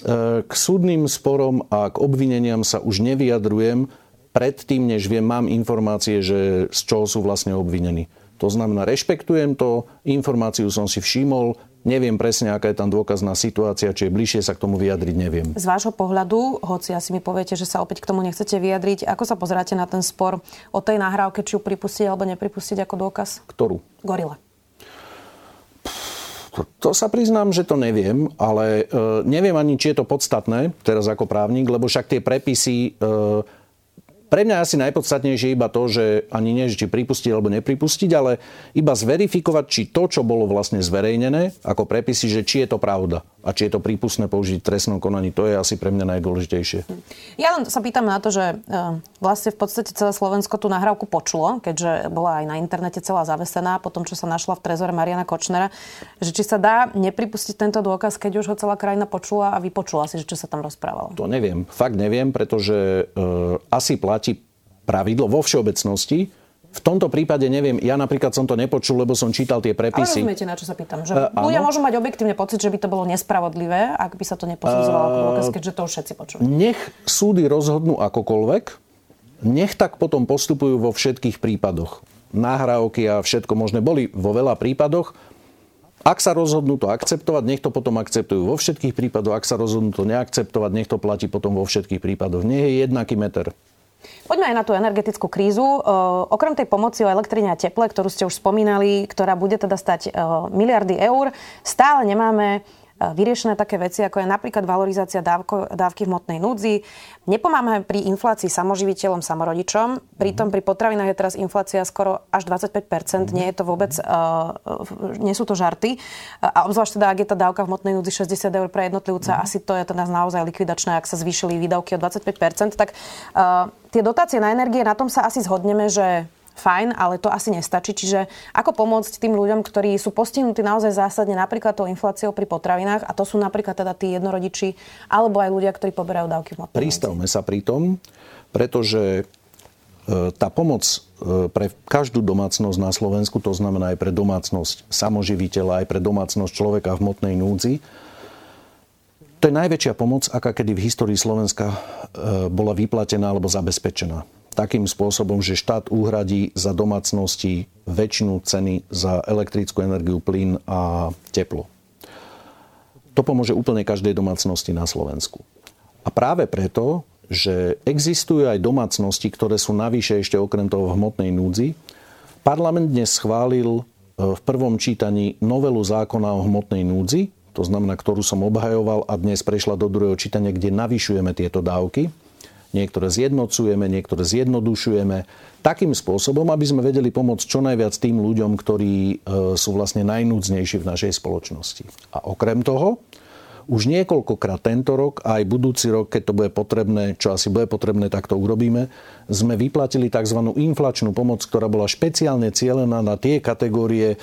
Speaker 3: E, k súdnym sporom a k obvineniam sa už nevyjadrujem predtým, než viem, mám informácie, že z čoho sú vlastne obvinení. To znamená, rešpektujem to, informáciu som si všimol, neviem presne, aká je tam dôkazná situácia, či je bližšie sa k tomu vyjadriť, neviem.
Speaker 2: Z vášho pohľadu, hoci asi mi poviete, že sa opäť k tomu nechcete vyjadriť, ako sa pozeráte na ten spor o tej nahrávke, či ju pripustiť alebo nepripustiť ako dôkaz?
Speaker 3: Ktorú?
Speaker 2: Gorila.
Speaker 3: To, to sa priznám, že to neviem, ale e, neviem ani, či je to podstatné, teraz ako právnik, lebo však tie prepisy e, pre mňa asi najpodstatnejšie iba to, že ani nie, či pripustiť alebo nepripustiť, ale iba zverifikovať, či to, čo bolo vlastne zverejnené ako prepisy, že či je to pravda a či je to prípustné použiť v trestnom konaní. To je asi pre mňa najdôležitejšie.
Speaker 2: Ja len sa pýtam na to, že e, vlastne v podstate celé Slovensko tú nahrávku počulo, keďže bola aj na internete celá zavesená, po tom, čo sa našla v trezore Mariana Kočnera, že či sa dá nepripustiť tento dôkaz, keď už ho celá krajina počula a vypočula si, že čo sa tam rozprávalo.
Speaker 3: To neviem. Fakt neviem, pretože e, asi platí pravidlo vo všeobecnosti, v tomto prípade neviem, ja napríklad som to nepočul, lebo som čítal tie prepisy.
Speaker 2: Ale rozumiete, na čo sa pýtam? Že uh, ľudia môžu mať objektívne pocit, že by to bolo nespravodlivé, ak by sa to neposudzovalo ako dôkaz, keďže to už všetci počuli.
Speaker 3: Nech súdy rozhodnú akokoľvek, nech tak potom postupujú vo všetkých prípadoch. Nahrávky a všetko možné boli vo veľa prípadoch. Ak sa rozhodnú to akceptovať, nech to potom akceptujú vo všetkých prípadoch. Ak sa rozhodnú to neakceptovať, nech to platí potom vo všetkých prípadoch. Nie je jednaký meter.
Speaker 2: Poďme aj na tú energetickú krízu. Okrem tej pomoci o elektrine a teple, ktorú ste už spomínali, ktorá bude teda stať miliardy eur, stále nemáme vyriešené také veci, ako je napríklad valorizácia dávko, dávky v motnej núdzi. Nepomáhame pri inflácii samoživiteľom, samorodičom. Pritom pri potravinách je teraz inflácia skoro až 25%. Mm-hmm. Nie je to vôbec, uh, nie sú to žarty. A obzvlášť teda, ak je tá dávka v motnej núdzi 60 eur pre jednotlivca, mm-hmm. asi to je teda naozaj likvidačné, ak sa zvýšili výdavky o 25%. Tak uh, tie dotácie na energie, na tom sa asi zhodneme, že fajn, ale to asi nestačí. Čiže ako pomôcť tým ľuďom, ktorí sú postihnutí naozaj zásadne napríklad tou infláciou pri potravinách a to sú napríklad teda tí jednorodiči alebo aj ľudia, ktorí poberajú dávky v
Speaker 3: Pristavme sa pri tom, pretože e, tá pomoc e, pre každú domácnosť na Slovensku, to znamená aj pre domácnosť samoživiteľa, aj pre domácnosť človeka v motnej núdzi, to je najväčšia pomoc, aká kedy v histórii Slovenska e, bola vyplatená alebo zabezpečená takým spôsobom, že štát uhradí za domácnosti väčšinu ceny za elektrickú energiu, plyn a teplo. To pomôže úplne každej domácnosti na Slovensku. A práve preto, že existujú aj domácnosti, ktoré sú navyše ešte okrem toho v hmotnej núdzi, parlament dnes schválil e, v prvom čítaní novelu zákona o hmotnej núdzi, to znamená, ktorú som obhajoval a dnes prešla do druhého čítania, kde navyšujeme tieto dávky niektoré zjednocujeme, niektoré zjednodušujeme takým spôsobom, aby sme vedeli pomôcť čo najviac tým ľuďom, ktorí e, sú vlastne najnúdznejší v našej spoločnosti. A okrem toho, už niekoľkokrát tento rok a aj budúci rok, keď to bude potrebné, čo asi bude potrebné, tak to urobíme, sme vyplatili tzv. inflačnú pomoc, ktorá bola špeciálne cielená na tie kategórie, e,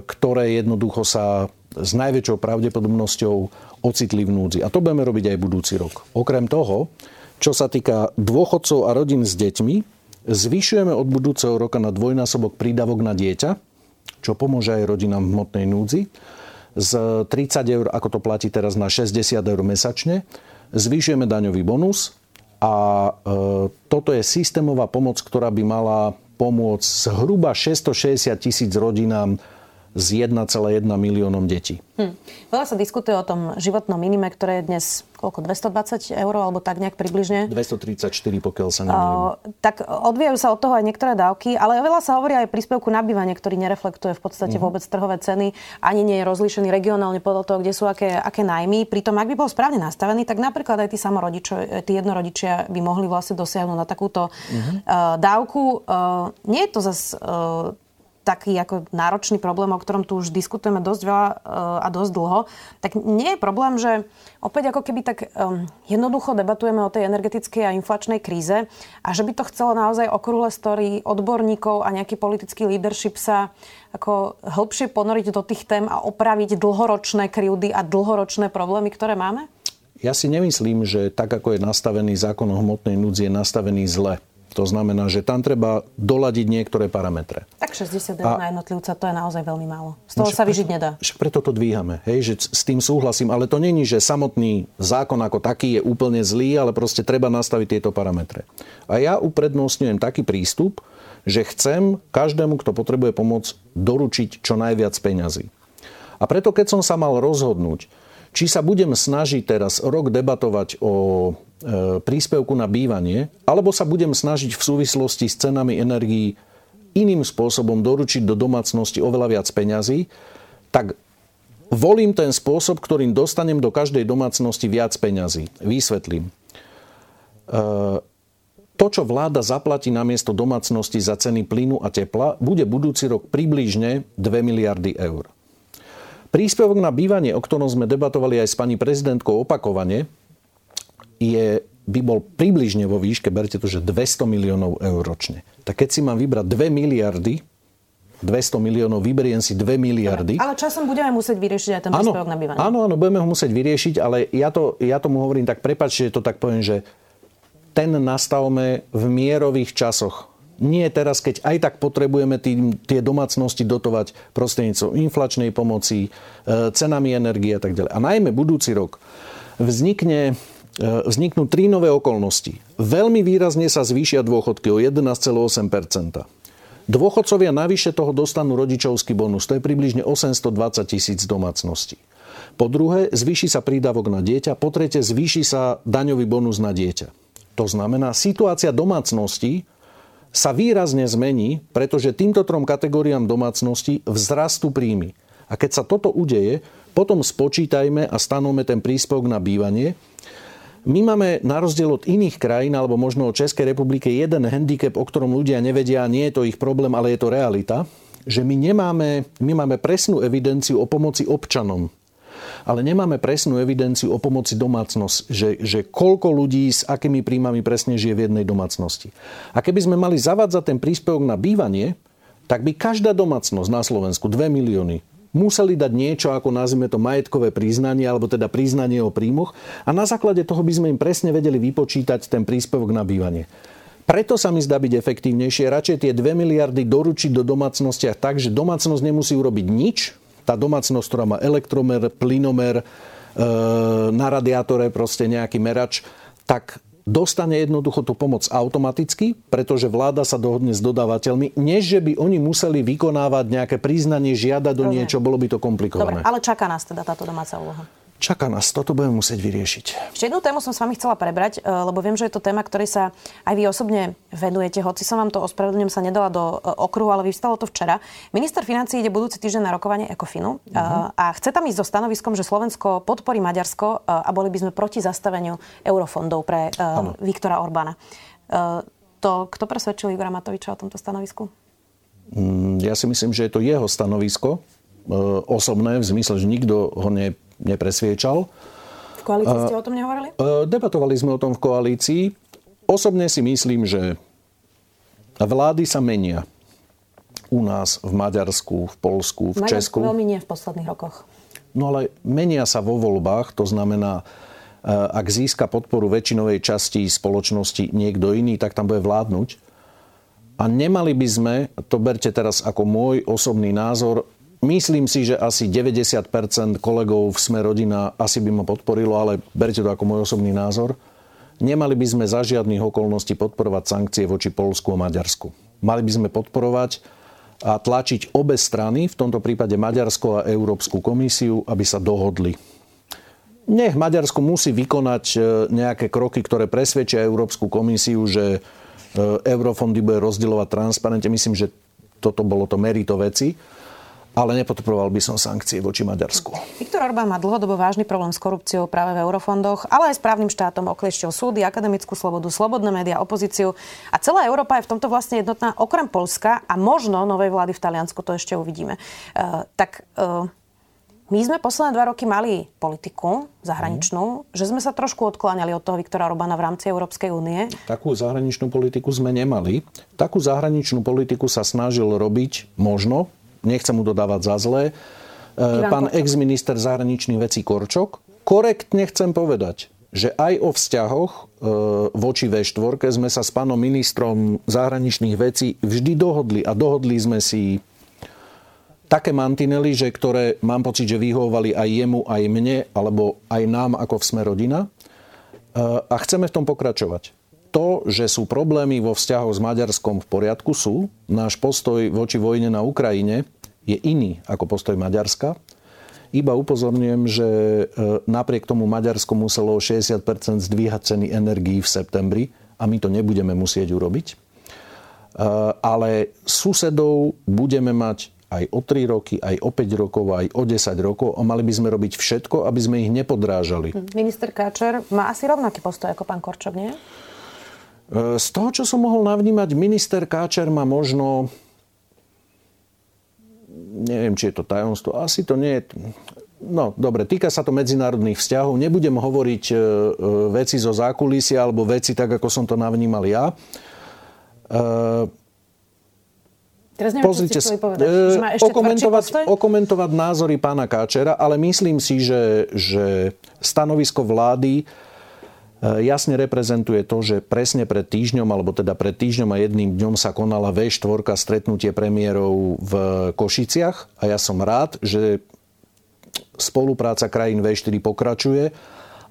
Speaker 3: ktoré jednoducho sa s najväčšou pravdepodobnosťou ocitli v núdzi. A to budeme robiť aj budúci rok. Okrem toho, čo sa týka dôchodcov a rodín s deťmi, zvyšujeme od budúceho roka na dvojnásobok prídavok na dieťa, čo pomôže aj rodinám v hmotnej núdzi. Z 30 eur, ako to platí teraz, na 60 eur mesačne. Zvyšujeme daňový bonus a e, toto je systémová pomoc, ktorá by mala pomôcť zhruba 660 tisíc rodinám s 1,1 miliónom detí. Hm.
Speaker 2: Veľa sa diskutuje o tom životnom minime, ktoré je dnes koľko, 220 eur alebo tak nejak približne?
Speaker 3: 234, pokiaľ sa nemýlim.
Speaker 2: Tak odvíjajú sa od toho aj niektoré dávky, ale veľa sa hovorí aj príspevku na bývanie, ktorý nereflektuje v podstate uh-huh. vôbec trhové ceny, ani nie je rozlíšený regionálne podľa toho, kde sú aké, aké najmy. Pritom, ak by bol správne nastavený, tak napríklad aj tí samorodičia, tí jednorodičia by mohli vlastne dosiahnuť na takúto uh, dávku. Uh, nie je to zase uh, taký ako náročný problém, o ktorom tu už diskutujeme dosť veľa eh, a dosť dlho, tak nie je problém, že opäť ako keby tak um, jednoducho debatujeme o tej energetickej a inflačnej kríze a že by to chcelo naozaj okrúhle story odborníkov a nejaký politický leadership sa ako hĺbšie ponoriť do tých tém a opraviť dlhoročné krivdy a dlhoročné problémy, ktoré máme?
Speaker 3: Ja si nemyslím, že tak, ako je nastavený zákon o hmotnej núdzi, je nastavený zle. To znamená, že tam treba doladiť niektoré parametre.
Speaker 2: Tak 60 eur na jednotlivca, to je naozaj veľmi málo. Z toho no, sa vyžiť nedá.
Speaker 3: Však preto to dvíhame, hej, že s tým súhlasím, ale to není, že samotný zákon ako taký je úplne zlý, ale proste treba nastaviť tieto parametre. A ja uprednostňujem taký prístup, že chcem každému, kto potrebuje pomoc, doručiť čo najviac peňazí. A preto, keď som sa mal rozhodnúť, či sa budem snažiť teraz rok debatovať o príspevku na bývanie, alebo sa budem snažiť v súvislosti s cenami energií iným spôsobom doručiť do domácnosti oveľa viac peňazí, tak volím ten spôsob, ktorým dostanem do každej domácnosti viac peňazí. Vysvetlím. E, to, čo vláda zaplatí na miesto domácnosti za ceny plynu a tepla, bude budúci rok približne 2 miliardy eur. Príspevok na bývanie, o ktorom sme debatovali aj s pani prezidentkou opakovane, je, by bol približne vo výške, berte to, že 200 miliónov eur ročne. Tak keď si mám vybrať 2 miliardy, 200 miliónov, vyberiem si 2 miliardy.
Speaker 2: Ale časom budeme musieť vyriešiť aj ten príspevok na bývanie.
Speaker 3: Áno, áno, budeme ho musieť vyriešiť, ale ja, to, ja tomu hovorím tak, prepačte, že to tak poviem, že ten nastavme v mierových časoch nie teraz, keď aj tak potrebujeme tým, tie domácnosti dotovať prostredníctvom inflačnej pomoci, e, cenami energie a tak ďalej. A najmä budúci rok vznikne, vzniknú tri nové okolnosti. Veľmi výrazne sa zvýšia dôchodky o 11,8% Dôchodcovia navyše toho dostanú rodičovský bonus. To je približne 820 tisíc domácností. Po druhé, zvýši sa prídavok na dieťa. Po tretie, zvýši sa daňový bonus na dieťa. To znamená, situácia domácností sa výrazne zmení, pretože týmto trom kategóriám domácnosti vzrastú príjmy. A keď sa toto udeje, potom spočítajme a stanovme ten príspevok na bývanie. My máme na rozdiel od iných krajín, alebo možno od Českej republiky, jeden handicap, o ktorom ľudia nevedia, nie je to ich problém, ale je to realita, že my nemáme, my máme presnú evidenciu o pomoci občanom ale nemáme presnú evidenciu o pomoci domácnosť, že, že koľko ľudí s akými príjmami presne žije v jednej domácnosti. A keby sme mali zavádzať ten príspevok na bývanie, tak by každá domácnosť na Slovensku, 2 milióny, museli dať niečo, ako nazvime to majetkové priznanie, alebo teda priznanie o príjmoch a na základe toho by sme im presne vedeli vypočítať ten príspevok na bývanie. Preto sa mi zdá byť efektívnejšie radšej tie 2 miliardy doručiť do domácnostiach tak, že domácnosť nemusí urobiť nič, tá domácnosť, ktorá má elektromer, plynomer, e, na radiátore proste nejaký merač, tak dostane jednoducho tú pomoc automaticky, pretože vláda sa dohodne s dodávateľmi, než že by oni museli vykonávať nejaké priznanie, žiadať do niečo, bolo by to komplikované.
Speaker 2: Dobre, ale čaká nás teda táto domáca úloha.
Speaker 3: Čaká nás, toto budeme musieť vyriešiť.
Speaker 2: Ešte jednu tému som s vami chcela prebrať, e, lebo viem, že je to téma, ktorej sa aj vy osobne venujete, hoci som vám to ospravedlňujem sa nedala do e, okruhu, ale vyvstalo to včera. Minister financí ide budúci týždeň na rokovanie Ekofinu uh-huh. a chce tam ísť so stanoviskom, že Slovensko podporí Maďarsko a boli by sme proti zastaveniu eurofondov pre uh, Viktora Orbána. To, kto presvedčil Igora Matoviča o tomto stanovisku?
Speaker 3: Mm, ja si myslím, že je to jeho stanovisko osobné, v zmysle, že nikto ho ne, nepresviečal.
Speaker 2: V koalícii ste o tom nehovorili?
Speaker 3: Debatovali sme o tom v koalícii. Osobne si myslím, že vlády sa menia. U nás, v Maďarsku, v Polsku, v Maďarsku Česku.
Speaker 2: veľmi nie v posledných rokoch.
Speaker 3: No ale menia sa vo voľbách, to znamená, ak získa podporu väčšinovej časti spoločnosti niekto iný, tak tam bude vládnuť. A nemali by sme, to berte teraz ako môj osobný názor, Myslím si, že asi 90% kolegov v Sme rodina asi by ma podporilo, ale berte to ako môj osobný názor. Nemali by sme za žiadnych okolností podporovať sankcie voči Polsku a Maďarsku. Mali by sme podporovať a tlačiť obe strany, v tomto prípade Maďarsko a Európsku komisiu, aby sa dohodli. Nech Maďarsko musí vykonať e, nejaké kroky, ktoré presvedčia Európsku komisiu, že e, eurofondy bude rozdielovať transparentne. Myslím, že toto bolo to merito veci ale nepodporoval by som sankcie voči Maďarsku.
Speaker 2: Viktor Orbán má dlhodobo vážny problém s korupciou práve v eurofondoch, ale aj s právnym štátom okliešťou súdy, akademickú slobodu, slobodné médiá, opozíciu. A celá Európa je v tomto vlastne jednotná, okrem Polska a možno novej vlády v Taliansku, to ešte uvidíme. Uh, tak uh, my sme posledné dva roky mali politiku zahraničnú, mm. že sme sa trošku odkláňali od toho Viktora Orbána v rámci Európskej únie.
Speaker 3: Takú zahraničnú politiku sme nemali. Takú zahraničnú politiku sa snažil robiť možno nechcem mu dodávať za zlé, e, pán ex-minister zahraničných vecí Korčok. Korektne chcem povedať, že aj o vzťahoch e, voči V4 sme sa s pánom ministrom zahraničných vecí vždy dohodli a dohodli sme si také mantinely, že ktoré mám pocit, že vyhovovali aj jemu, aj mne, alebo aj nám ako v Sme rodina. E, a chceme v tom pokračovať. to, že sú problémy vo vzťahoch s Maďarskom v poriadku, sú. Náš postoj voči vojne na Ukrajine je iný ako postoj Maďarska. Iba upozorňujem, že e, napriek tomu Maďarsko muselo 60% zdvíhať ceny energií v septembri a my to nebudeme musieť urobiť. E, ale susedov budeme mať aj o 3 roky, aj o 5 rokov, aj o 10 rokov a mali by sme robiť všetko, aby sme ich nepodrážali.
Speaker 2: Hm, minister Káčer má asi rovnaký postoj ako pán Korčok, nie?
Speaker 3: E, z toho, čo som mohol navnímať, minister Káčer má možno neviem, či je to tajomstvo, asi to nie je... No, dobre, týka sa to medzinárodných vzťahov. Nebudem hovoriť e, e, veci zo zákulisia alebo veci tak, ako som to navnímal ja. E,
Speaker 2: Teraz neviem, Pozrite, čo povedať. Že má ešte
Speaker 3: okomentovať, okomentovať názory pána Káčera, ale myslím si, že, že stanovisko vlády jasne reprezentuje to, že presne pred týždňom, alebo teda pred týždňom a jedným dňom sa konala V4 stretnutie premiérov v Košiciach a ja som rád, že spolupráca krajín V4 pokračuje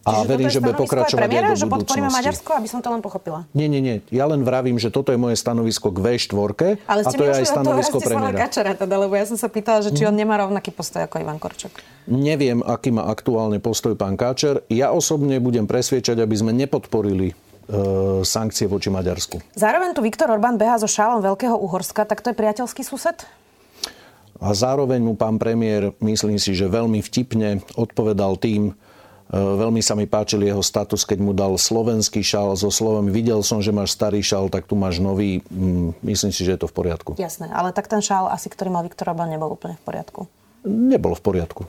Speaker 3: a
Speaker 2: Čiže
Speaker 3: verím, že bude pokračovať premiéra, aj do
Speaker 2: že podporíme Maďarsko, aby som to len pochopila?
Speaker 3: Nie, nie, nie. Ja len vravím, že toto je moje stanovisko k V4 Ale a to je aj stanovisko premiéra.
Speaker 2: Kačera teda, lebo ja som sa pýtala, že či on nemá rovnaký postoj ako Ivan Korčok.
Speaker 3: Neviem, aký má aktuálne postoj pán Káčer. Ja osobne budem presviečať, aby sme nepodporili e, sankcie voči Maďarsku.
Speaker 2: Zároveň tu Viktor Orbán beha so šálom Veľkého Uhorska, tak to je priateľský sused?
Speaker 3: A zároveň mu pán premiér, myslím si, že veľmi vtipne odpovedal tým, veľmi sa mi páčil jeho status, keď mu dal slovenský šal so slovom videl som, že máš starý šal, tak tu máš nový. Mm, myslím si, že je to v poriadku.
Speaker 2: Jasné, ale tak ten šal asi, ktorý mal Viktor Orbán, nebol úplne v poriadku.
Speaker 3: Nebol v poriadku.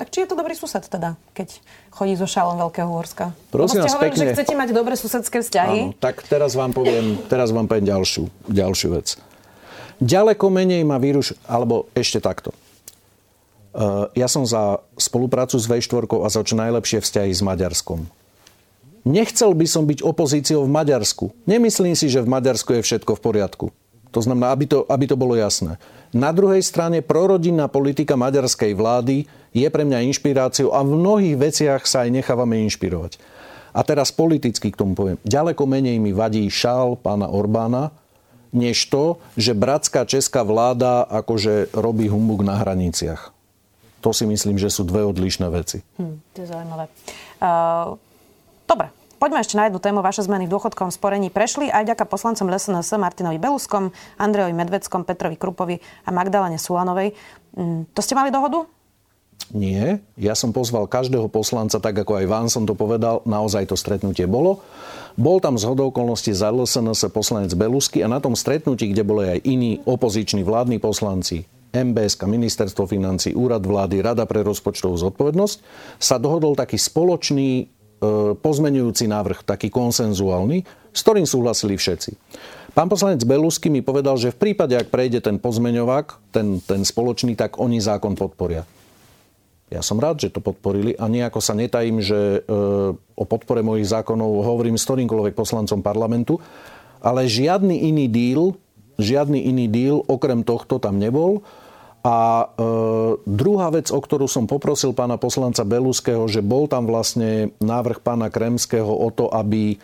Speaker 2: Tak či je to dobrý sused teda, keď chodí so šálom Veľkého Horska?
Speaker 3: Prosím
Speaker 2: vás
Speaker 3: hovorili,
Speaker 2: pekne. že chcete mať dobré susedské vzťahy.
Speaker 3: Áno, tak teraz vám poviem, teraz vám poviem ďalšiu, ďalšiu vec. Ďaleko menej má vírus, alebo ešte takto. Eh, ja som za spoluprácu s V4 a za čo najlepšie vzťahy s Maďarskom. Nechcel by som byť opozíciou v Maďarsku. Nemyslím si, že v Maďarsku je všetko v poriadku. To znamená, aby to, aby to bolo jasné. Na druhej strane prorodinná politika maďarskej vlády je pre mňa inšpiráciou a v mnohých veciach sa aj nechávame inšpirovať. A teraz politicky k tomu poviem. Ďaleko menej mi vadí šál pána Orbána, než to, že bratská česká vláda akože robí humbug na hraniciach. To si myslím, že sú dve odlišné veci.
Speaker 2: Hm, to je zaujímavé. Uh, dobre, Poďme ešte na jednu tému. Vaše zmeny v dôchodkovom sporení prešli aj ďaká poslancom LSNS Martinovi Beluskom, Andrejovi Medveckom, Petrovi Krupovi a Magdalene Sulanovej. Hm, to ste mali dohodu?
Speaker 3: Nie. Ja som pozval každého poslanca, tak ako aj vám som to povedal, naozaj to stretnutie bolo. Bol tam z okolností za LSNS poslanec Belusky a na tom stretnutí, kde boli aj iní opoziční vládni poslanci, MBS, Ministerstvo financí, Úrad vlády, Rada pre rozpočtovú zodpovednosť, sa dohodol taký spoločný e, pozmenujúci návrh, taký konsenzuálny, s ktorým súhlasili všetci. Pán poslanec Belusky mi povedal, že v prípade, ak prejde ten pozmeňovák, ten, ten spoločný, tak oni zákon podporia. Ja som rád, že to podporili a nejako sa netajím, že e, o podpore mojich zákonov hovorím s ktorýmkoľvek poslancom parlamentu, ale žiadny iný díl, žiadny iný díl okrem tohto tam nebol. A e, druhá vec, o ktorú som poprosil pána poslanca Beluského, že bol tam vlastne návrh pána Kremského o to, aby e,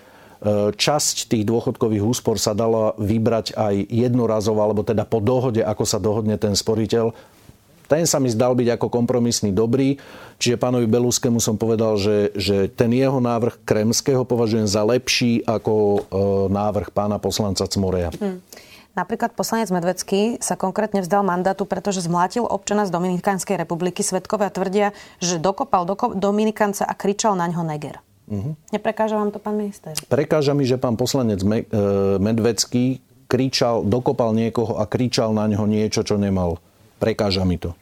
Speaker 3: časť tých dôchodkových úspor sa dala vybrať aj jednorazovo, alebo teda po dohode, ako sa dohodne ten sporiteľ. Ten sa mi zdal byť ako kompromisný dobrý, čiže pánovi Beluskému som povedal, že, že ten jeho návrh Kremského považujem za lepší ako e, návrh pána poslanca Cmoreja. Hmm.
Speaker 2: Napríklad poslanec Medvecký sa konkrétne vzdal mandátu, pretože zmlátil občana z Dominikánskej republiky. Svetkovia tvrdia, že dokopal do Dominikanca a kričal na ňo neger. Uh-huh. Neprekáža vám to, pán minister?
Speaker 3: Prekáža mi, že pán poslanec Me- e, Medvecký kričal, dokopal niekoho a kričal na ňo niečo, čo nemal. Prekáža mi to.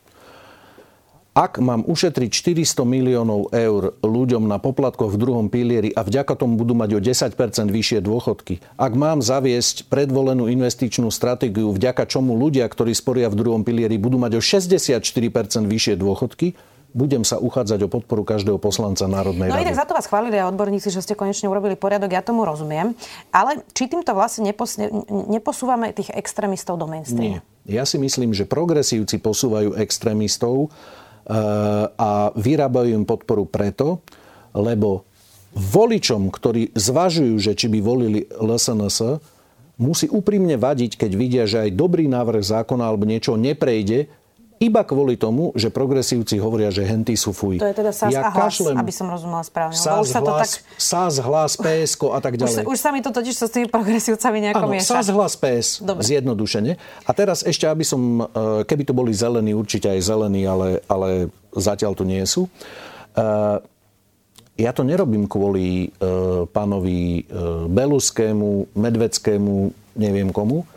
Speaker 3: Ak mám ušetriť 400 miliónov eur ľuďom na poplatkoch v druhom pilieri a vďaka tomu budú mať o 10% vyššie dôchodky, ak mám zaviesť predvolenú investičnú stratégiu, vďaka čomu ľudia, ktorí sporia v druhom pilieri, budú mať o 64% vyššie dôchodky, budem sa uchádzať o podporu každého poslanca Národnej
Speaker 2: no,
Speaker 3: rady.
Speaker 2: No inak za to vás chválili aj odborníci, že ste konečne urobili poriadok, ja tomu rozumiem. Ale či týmto vlastne nepos- neposúvame tých extrémistov do mainstreamu?
Speaker 3: Nie. Ja si myslím, že progresívci posúvajú extrémistov a vyrábajú im podporu preto, lebo voličom, ktorí zvažujú, že či by volili LSNS, musí úprimne vadiť, keď vidia, že aj dobrý návrh zákona alebo niečo neprejde, iba kvôli tomu, že progresívci hovoria, že henty sú fuj.
Speaker 2: To je teda SAS ja a hlas, kašlem, aby som rozumela správne.
Speaker 3: SAS, sa hlas, to tak... SAS, hlas, PSK a tak ďalej.
Speaker 2: Už, už sa mi to totiž s tými progresívcami nejako ano, mieša.
Speaker 3: SAS, hlas, PS, Dobre. zjednodušene. A teraz ešte, aby som, e, keby to boli zelení, určite aj zelení, ale, ale zatiaľ to nie sú. Uh, ja to nerobím kvôli uh, pánovi Beluskému, Medveckému, neviem komu,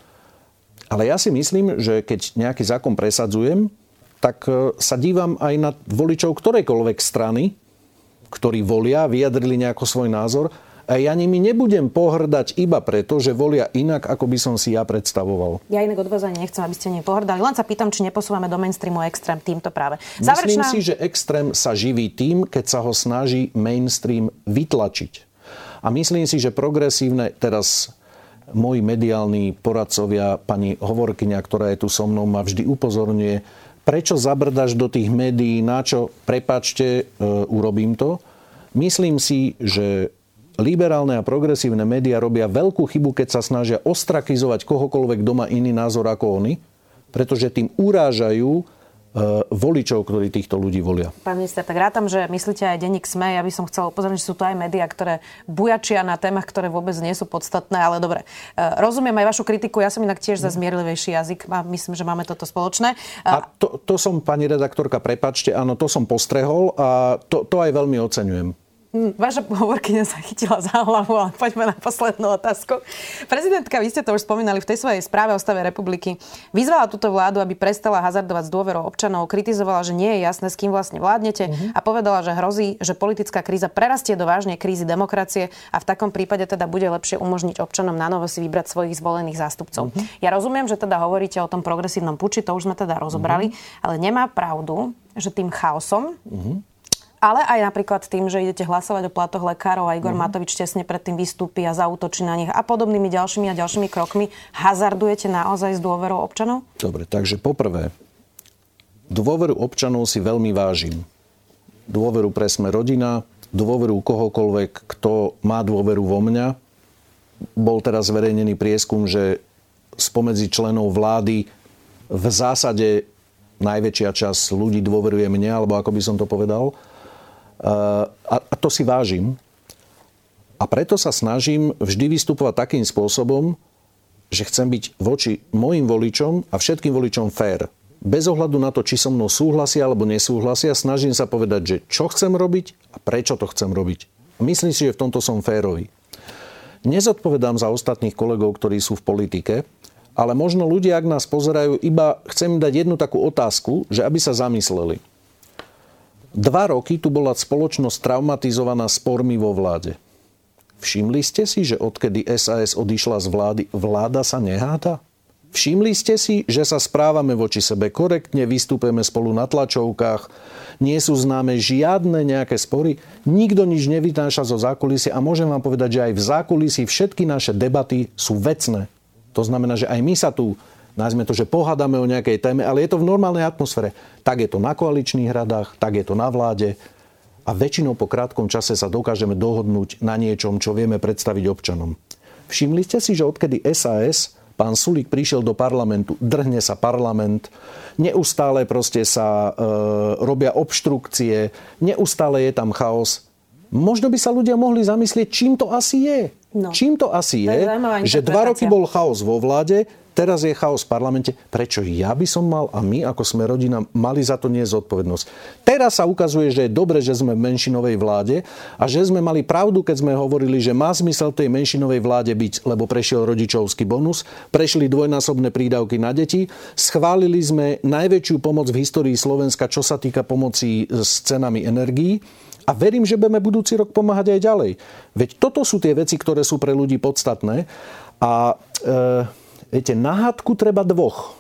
Speaker 3: ale ja si myslím, že keď nejaký zákon presadzujem, tak e, sa dívam aj na voličov ktorejkoľvek strany, ktorí volia, vyjadrili nejako svoj názor a ja nimi nebudem pohrdať iba preto, že volia inak, ako by som si ja predstavoval.
Speaker 2: Ja inak od vás ani nechcem, aby ste nepohrdali. Len sa pýtam, či neposúvame do mainstreamu extrém týmto práve.
Speaker 3: Záverečná... Myslím si, že extrém sa živí tým, keď sa ho snaží mainstream vytlačiť. A myslím si, že progresívne, teraz moji mediálni poradcovia, pani hovorkyňa, ktorá je tu so mnou, ma vždy upozorňuje, prečo zabrdaš do tých médií, na čo, prepačte, e, urobím to. Myslím si, že liberálne a progresívne médiá robia veľkú chybu, keď sa snažia ostrakizovať kohokoľvek doma iný názor ako oni, pretože tým urážajú voličov, ktorí týchto ľudí volia.
Speaker 2: Pán minister, tak rátam, že myslíte aj denník SME. Ja by som chcel upozorniť, že sú to aj médiá, ktoré bujačia na témach, ktoré vôbec nie sú podstatné, ale dobre. E, rozumiem aj vašu kritiku, ja som inak tiež za zmierlivejší jazyk a myslím, že máme toto spoločné.
Speaker 3: A to, to som, pani redaktorka, prepačte, áno, to som postrehol a to, to aj veľmi oceňujem.
Speaker 2: Vaša hovorkyňa sa chytila za hlavu, ale poďme na poslednú otázku. Prezidentka, vy ste to už spomínali v tej svojej správe o stave republiky, vyzvala túto vládu, aby prestala hazardovať s dôverou občanov, kritizovala, že nie je jasné, s kým vlastne vládnete uh-huh. a povedala, že hrozí, že politická kríza prerastie do vážnej krízy demokracie a v takom prípade teda bude lepšie umožniť občanom na novo si vybrať svojich zvolených zástupcov. Uh-huh. Ja rozumiem, že teda hovoríte o tom progresívnom puči, to už sme teda rozobrali, uh-huh. ale nemá pravdu, že tým chaosom, uh-huh ale aj napríklad tým, že idete hlasovať o platoch lekárov a Igor mm-hmm. Matovič tesne predtým vystúpi a zautočí na nich a podobnými ďalšími a ďalšími krokmi. Hazardujete naozaj s dôverou občanov?
Speaker 3: Dobre, takže poprvé, dôveru občanov si veľmi vážim. Dôveru pre sme rodina, dôveru kohokoľvek, kto má dôveru vo mňa. Bol teraz zverejnený prieskum, že spomedzi členov vlády v zásade najväčšia časť ľudí dôveruje mne, alebo ako by som to povedal. A, to si vážim. A preto sa snažím vždy vystupovať takým spôsobom, že chcem byť voči mojim voličom a všetkým voličom fér. Bez ohľadu na to, či so mnou súhlasia alebo nesúhlasia, snažím sa povedať, že čo chcem robiť a prečo to chcem robiť. Myslím si, že v tomto som férový. Nezodpovedám za ostatných kolegov, ktorí sú v politike, ale možno ľudia, ak nás pozerajú, iba chcem im dať jednu takú otázku, že aby sa zamysleli. Dva roky tu bola spoločnosť traumatizovaná spormi vo vláde. Všimli ste si, že odkedy SAS odišla z vlády, vláda sa neháda? Všimli ste si, že sa správame voči sebe korektne, vystúpeme spolu na tlačovkách, nie sú známe žiadne nejaké spory, nikto nič nevytáša zo zákulisia a môžem vám povedať, že aj v zákulisí všetky naše debaty sú vecné. To znamená, že aj my sa tu nazvime to, že pohádame o nejakej téme, ale je to v normálnej atmosfére. Tak je to na koaličných radách, tak je to na vláde a väčšinou po krátkom čase sa dokážeme dohodnúť na niečom, čo vieme predstaviť občanom. Všimli ste si, že odkedy SAS pán Sulík prišiel do parlamentu, drhne sa parlament, neustále proste sa e, robia obštrukcie, neustále je tam chaos. Možno by sa ľudia mohli zamyslieť, čím to asi je. No. Čím to asi je, je že dva roky bol chaos vo vláde, Teraz je chaos v parlamente. Prečo ja by som mal a my ako sme rodina mali za to nie zodpovednosť? Teraz sa ukazuje, že je dobre, že sme v menšinovej vláde a že sme mali pravdu, keď sme hovorili, že má zmysel tej menšinovej vláde byť, lebo prešiel rodičovský bonus, prešli dvojnásobné prídavky na deti, schválili sme najväčšiu pomoc v histórii Slovenska, čo sa týka pomoci s cenami energií. A verím, že budeme budúci rok pomáhať aj ďalej. Veď toto sú tie veci, ktoré sú pre ľudí podstatné. A e, Viete, na hádku treba dvoch.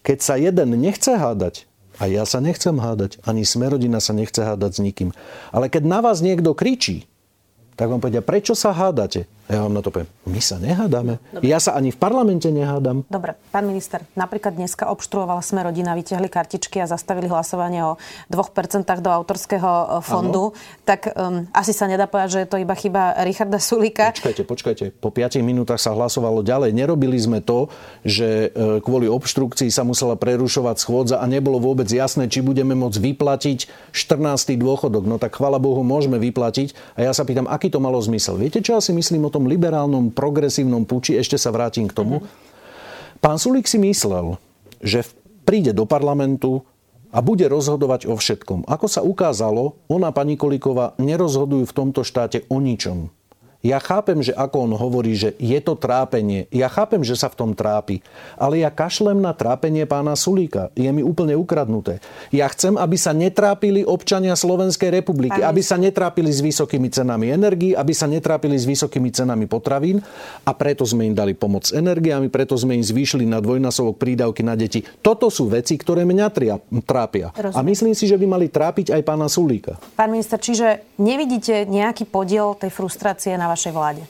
Speaker 3: Keď sa jeden nechce hádať, a ja sa nechcem hádať, ani Smerodina sa nechce hádať s nikým. Ale keď na vás niekto kričí, tak vám povedia, prečo sa hádate? Ja vám na to poviem, my sa nehádame. Dobre. Ja sa ani v parlamente nehádam.
Speaker 2: Dobre, pán minister, napríklad dneska obštruovala sme rodina, vyťahli kartičky a zastavili hlasovanie o 2% do autorského e, fondu. Ano. Tak um, asi sa nedá povedať, že je to iba chyba Richarda Sulika.
Speaker 3: Počkajte, počkajte. Po 5 minútach sa hlasovalo ďalej. Nerobili sme to, že e, kvôli obštrukcii sa musela prerušovať schôdza a nebolo vôbec jasné, či budeme môcť vyplatiť 14. dôchodok. No tak chvala Bohu, môžeme vyplatiť. A ja sa pýtam, aký to malo zmysel. Viete, čo ja si myslím o tom liberálnom, progresívnom puči, ešte sa vrátim k tomu. Mm-hmm. Pán Sulík si myslel, že príde do parlamentu a bude rozhodovať o všetkom. Ako sa ukázalo, ona, pani Kolíková, nerozhodujú v tomto štáte o ničom. Ja chápem, že ako on hovorí, že je to trápenie. Ja chápem, že sa v tom trápi. Ale ja kašlem na trápenie pána Sulíka. Je mi úplne ukradnuté. Ja chcem, aby sa netrápili občania Slovenskej republiky. Aby sa netrápili s vysokými cenami energii, aby sa netrápili s vysokými cenami potravín. A preto sme im dali pomoc s energiami, preto sme im zvýšili na dvojnásobok prídavky na deti. Toto sú veci, ktoré mňa trápia. Rozumiem. A myslím si, že by mali trápiť aj pána Sulíka.
Speaker 2: Pán minister, čiže nevidíte nejaký podiel tej frustrácie na vašej vláde?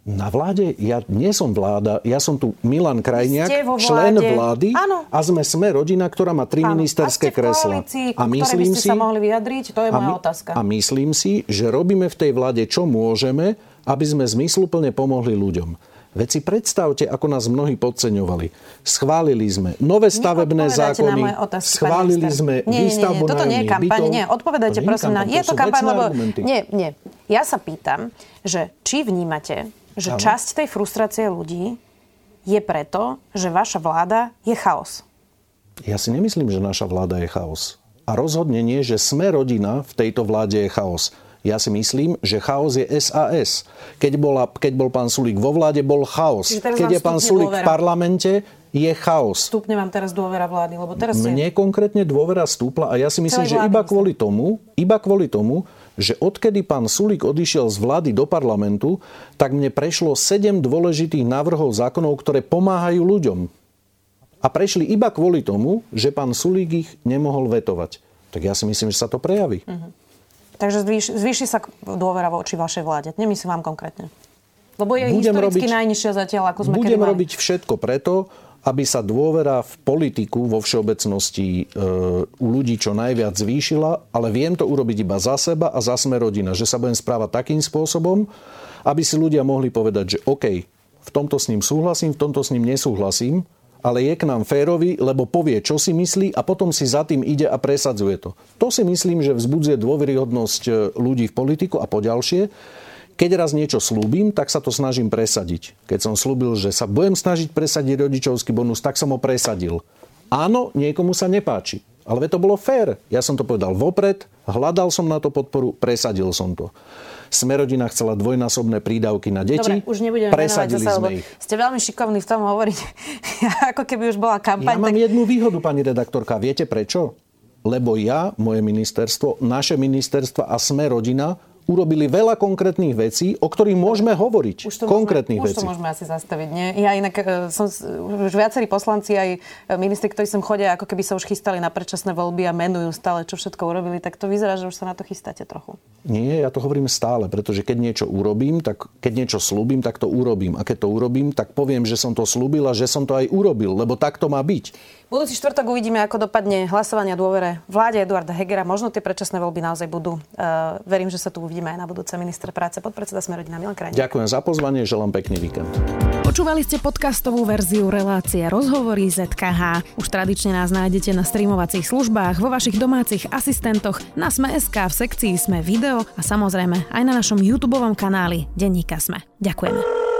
Speaker 3: Na vláde? Ja nie som vláda, ja som tu Milan Krajniak, člen vlády Áno. a sme sme rodina, ktorá má tri Áno. ministerské a kresla.
Speaker 2: A myslím si, sa mohli vyjadriť? To je moja
Speaker 3: my,
Speaker 2: otázka.
Speaker 3: A myslím si, že robíme v tej vláde, čo môžeme, aby sme zmysluplne pomohli ľuďom. Veď si predstavte, ako nás mnohí podceňovali. Schválili sme nové stavebné zákony, otázky, schválili sme nie, výstavbu nie, nie,
Speaker 2: toto nie je kampaň, nie, odpovedajte prosím na... Je to kampaň, lebo... Nie, nie. Ja sa pýtam, že či vnímate, že ano. časť tej frustrácie ľudí je preto, že vaša vláda je chaos.
Speaker 3: Ja si nemyslím, že naša vláda je chaos. A rozhodne nie, že sme rodina v tejto vláde je chaos. Ja si myslím, že chaos je SAS. Keď, bola, keď bol pán Sulík vo vláde, bol chaos. Keď je pán Sulík dôvera. v parlamente, je chaos.
Speaker 2: Stupne vám teraz dôvera vlády, lebo teraz
Speaker 3: Mne je... konkrétne dôvera stúpla a ja si myslím, že iba kvôli tomu, iba kvôli tomu, že odkedy pán Sulík odišiel z vlády do parlamentu, tak mne prešlo sedem dôležitých návrhov zákonov, ktoré pomáhajú ľuďom. A prešli iba kvôli tomu, že pán Sulík ich nemohol vetovať. Tak ja si myslím, že sa to prejaví. Uh-huh.
Speaker 2: Takže zvýš, zvýši sa dôvera voči vašej vláde. Nemyslím vám konkrétne. Lebo je budem historicky robiť, najnižšia zatiaľ, ako sme
Speaker 3: Budem robiť všetko preto, aby sa dôvera v politiku vo všeobecnosti e, u ľudí čo najviac zvýšila, ale viem to urobiť iba za seba a za sme rodina. Že sa budem správať takým spôsobom, aby si ľudia mohli povedať, že OK, v tomto s ním súhlasím, v tomto s ním nesúhlasím, ale je k nám férový, lebo povie, čo si myslí a potom si za tým ide a presadzuje to. To si myslím, že vzbudzuje dôveryhodnosť e, ľudí v politiku a poďalšie. Keď raz niečo slúbim, tak sa to snažím presadiť. Keď som slúbil, že sa budem snažiť presadiť rodičovský bonus, tak som ho presadil. Áno, niekomu sa nepáči. Ale to bolo fér. Ja som to povedal vopred, hľadal som na to podporu, presadil som to. Smerodina chcela dvojnásobné prídavky na deti.
Speaker 2: Dobre, už nebudeme Presadili zase, sme ich. Ste veľmi šikovní v tom hovoriť, ako keby už bola kampaň.
Speaker 3: Ja tak... mám jednu výhodu, pani redaktorka. Viete prečo? Lebo ja, moje ministerstvo, naše ministerstva a sme rodina urobili veľa konkrétnych vecí, o ktorých môžeme hovoriť. Už to konkrétnych
Speaker 2: môžeme,
Speaker 3: vecí.
Speaker 2: Už to môžeme asi zastaviť. Nie? Ja inak uh, som, už viacerí poslanci aj e, ministri, ktorí sem chodia, ako keby sa už chystali na predčasné voľby a menujú stále, čo všetko urobili, tak to vyzerá, že už sa na to chystáte trochu.
Speaker 3: Nie, ja to hovorím stále, pretože keď niečo urobím, tak keď niečo slúbim, tak to urobím. A keď to urobím, tak poviem, že som to slúbil a že som to aj urobil, lebo tak to má byť.
Speaker 2: Budúci štvrtok uvidíme, ako dopadne hlasovania dôvere vláde Eduarda Hegera. Možno tie predčasné voľby naozaj budú. Uh, verím, že sa tu uvidíme aj na budúce minister práce, podpredseda Smerodina Milan Krajník.
Speaker 3: Ďakujem za pozvanie, želám pekný víkend.
Speaker 1: Počúvali ste podcastovú verziu relácie Rozhovory ZKH. Už tradične nás nájdete na streamovacích službách, vo vašich domácich asistentoch, na Sme.sk, v sekcii Sme video a samozrejme aj na našom YouTube kanáli Denníka Sme. Ďakujeme.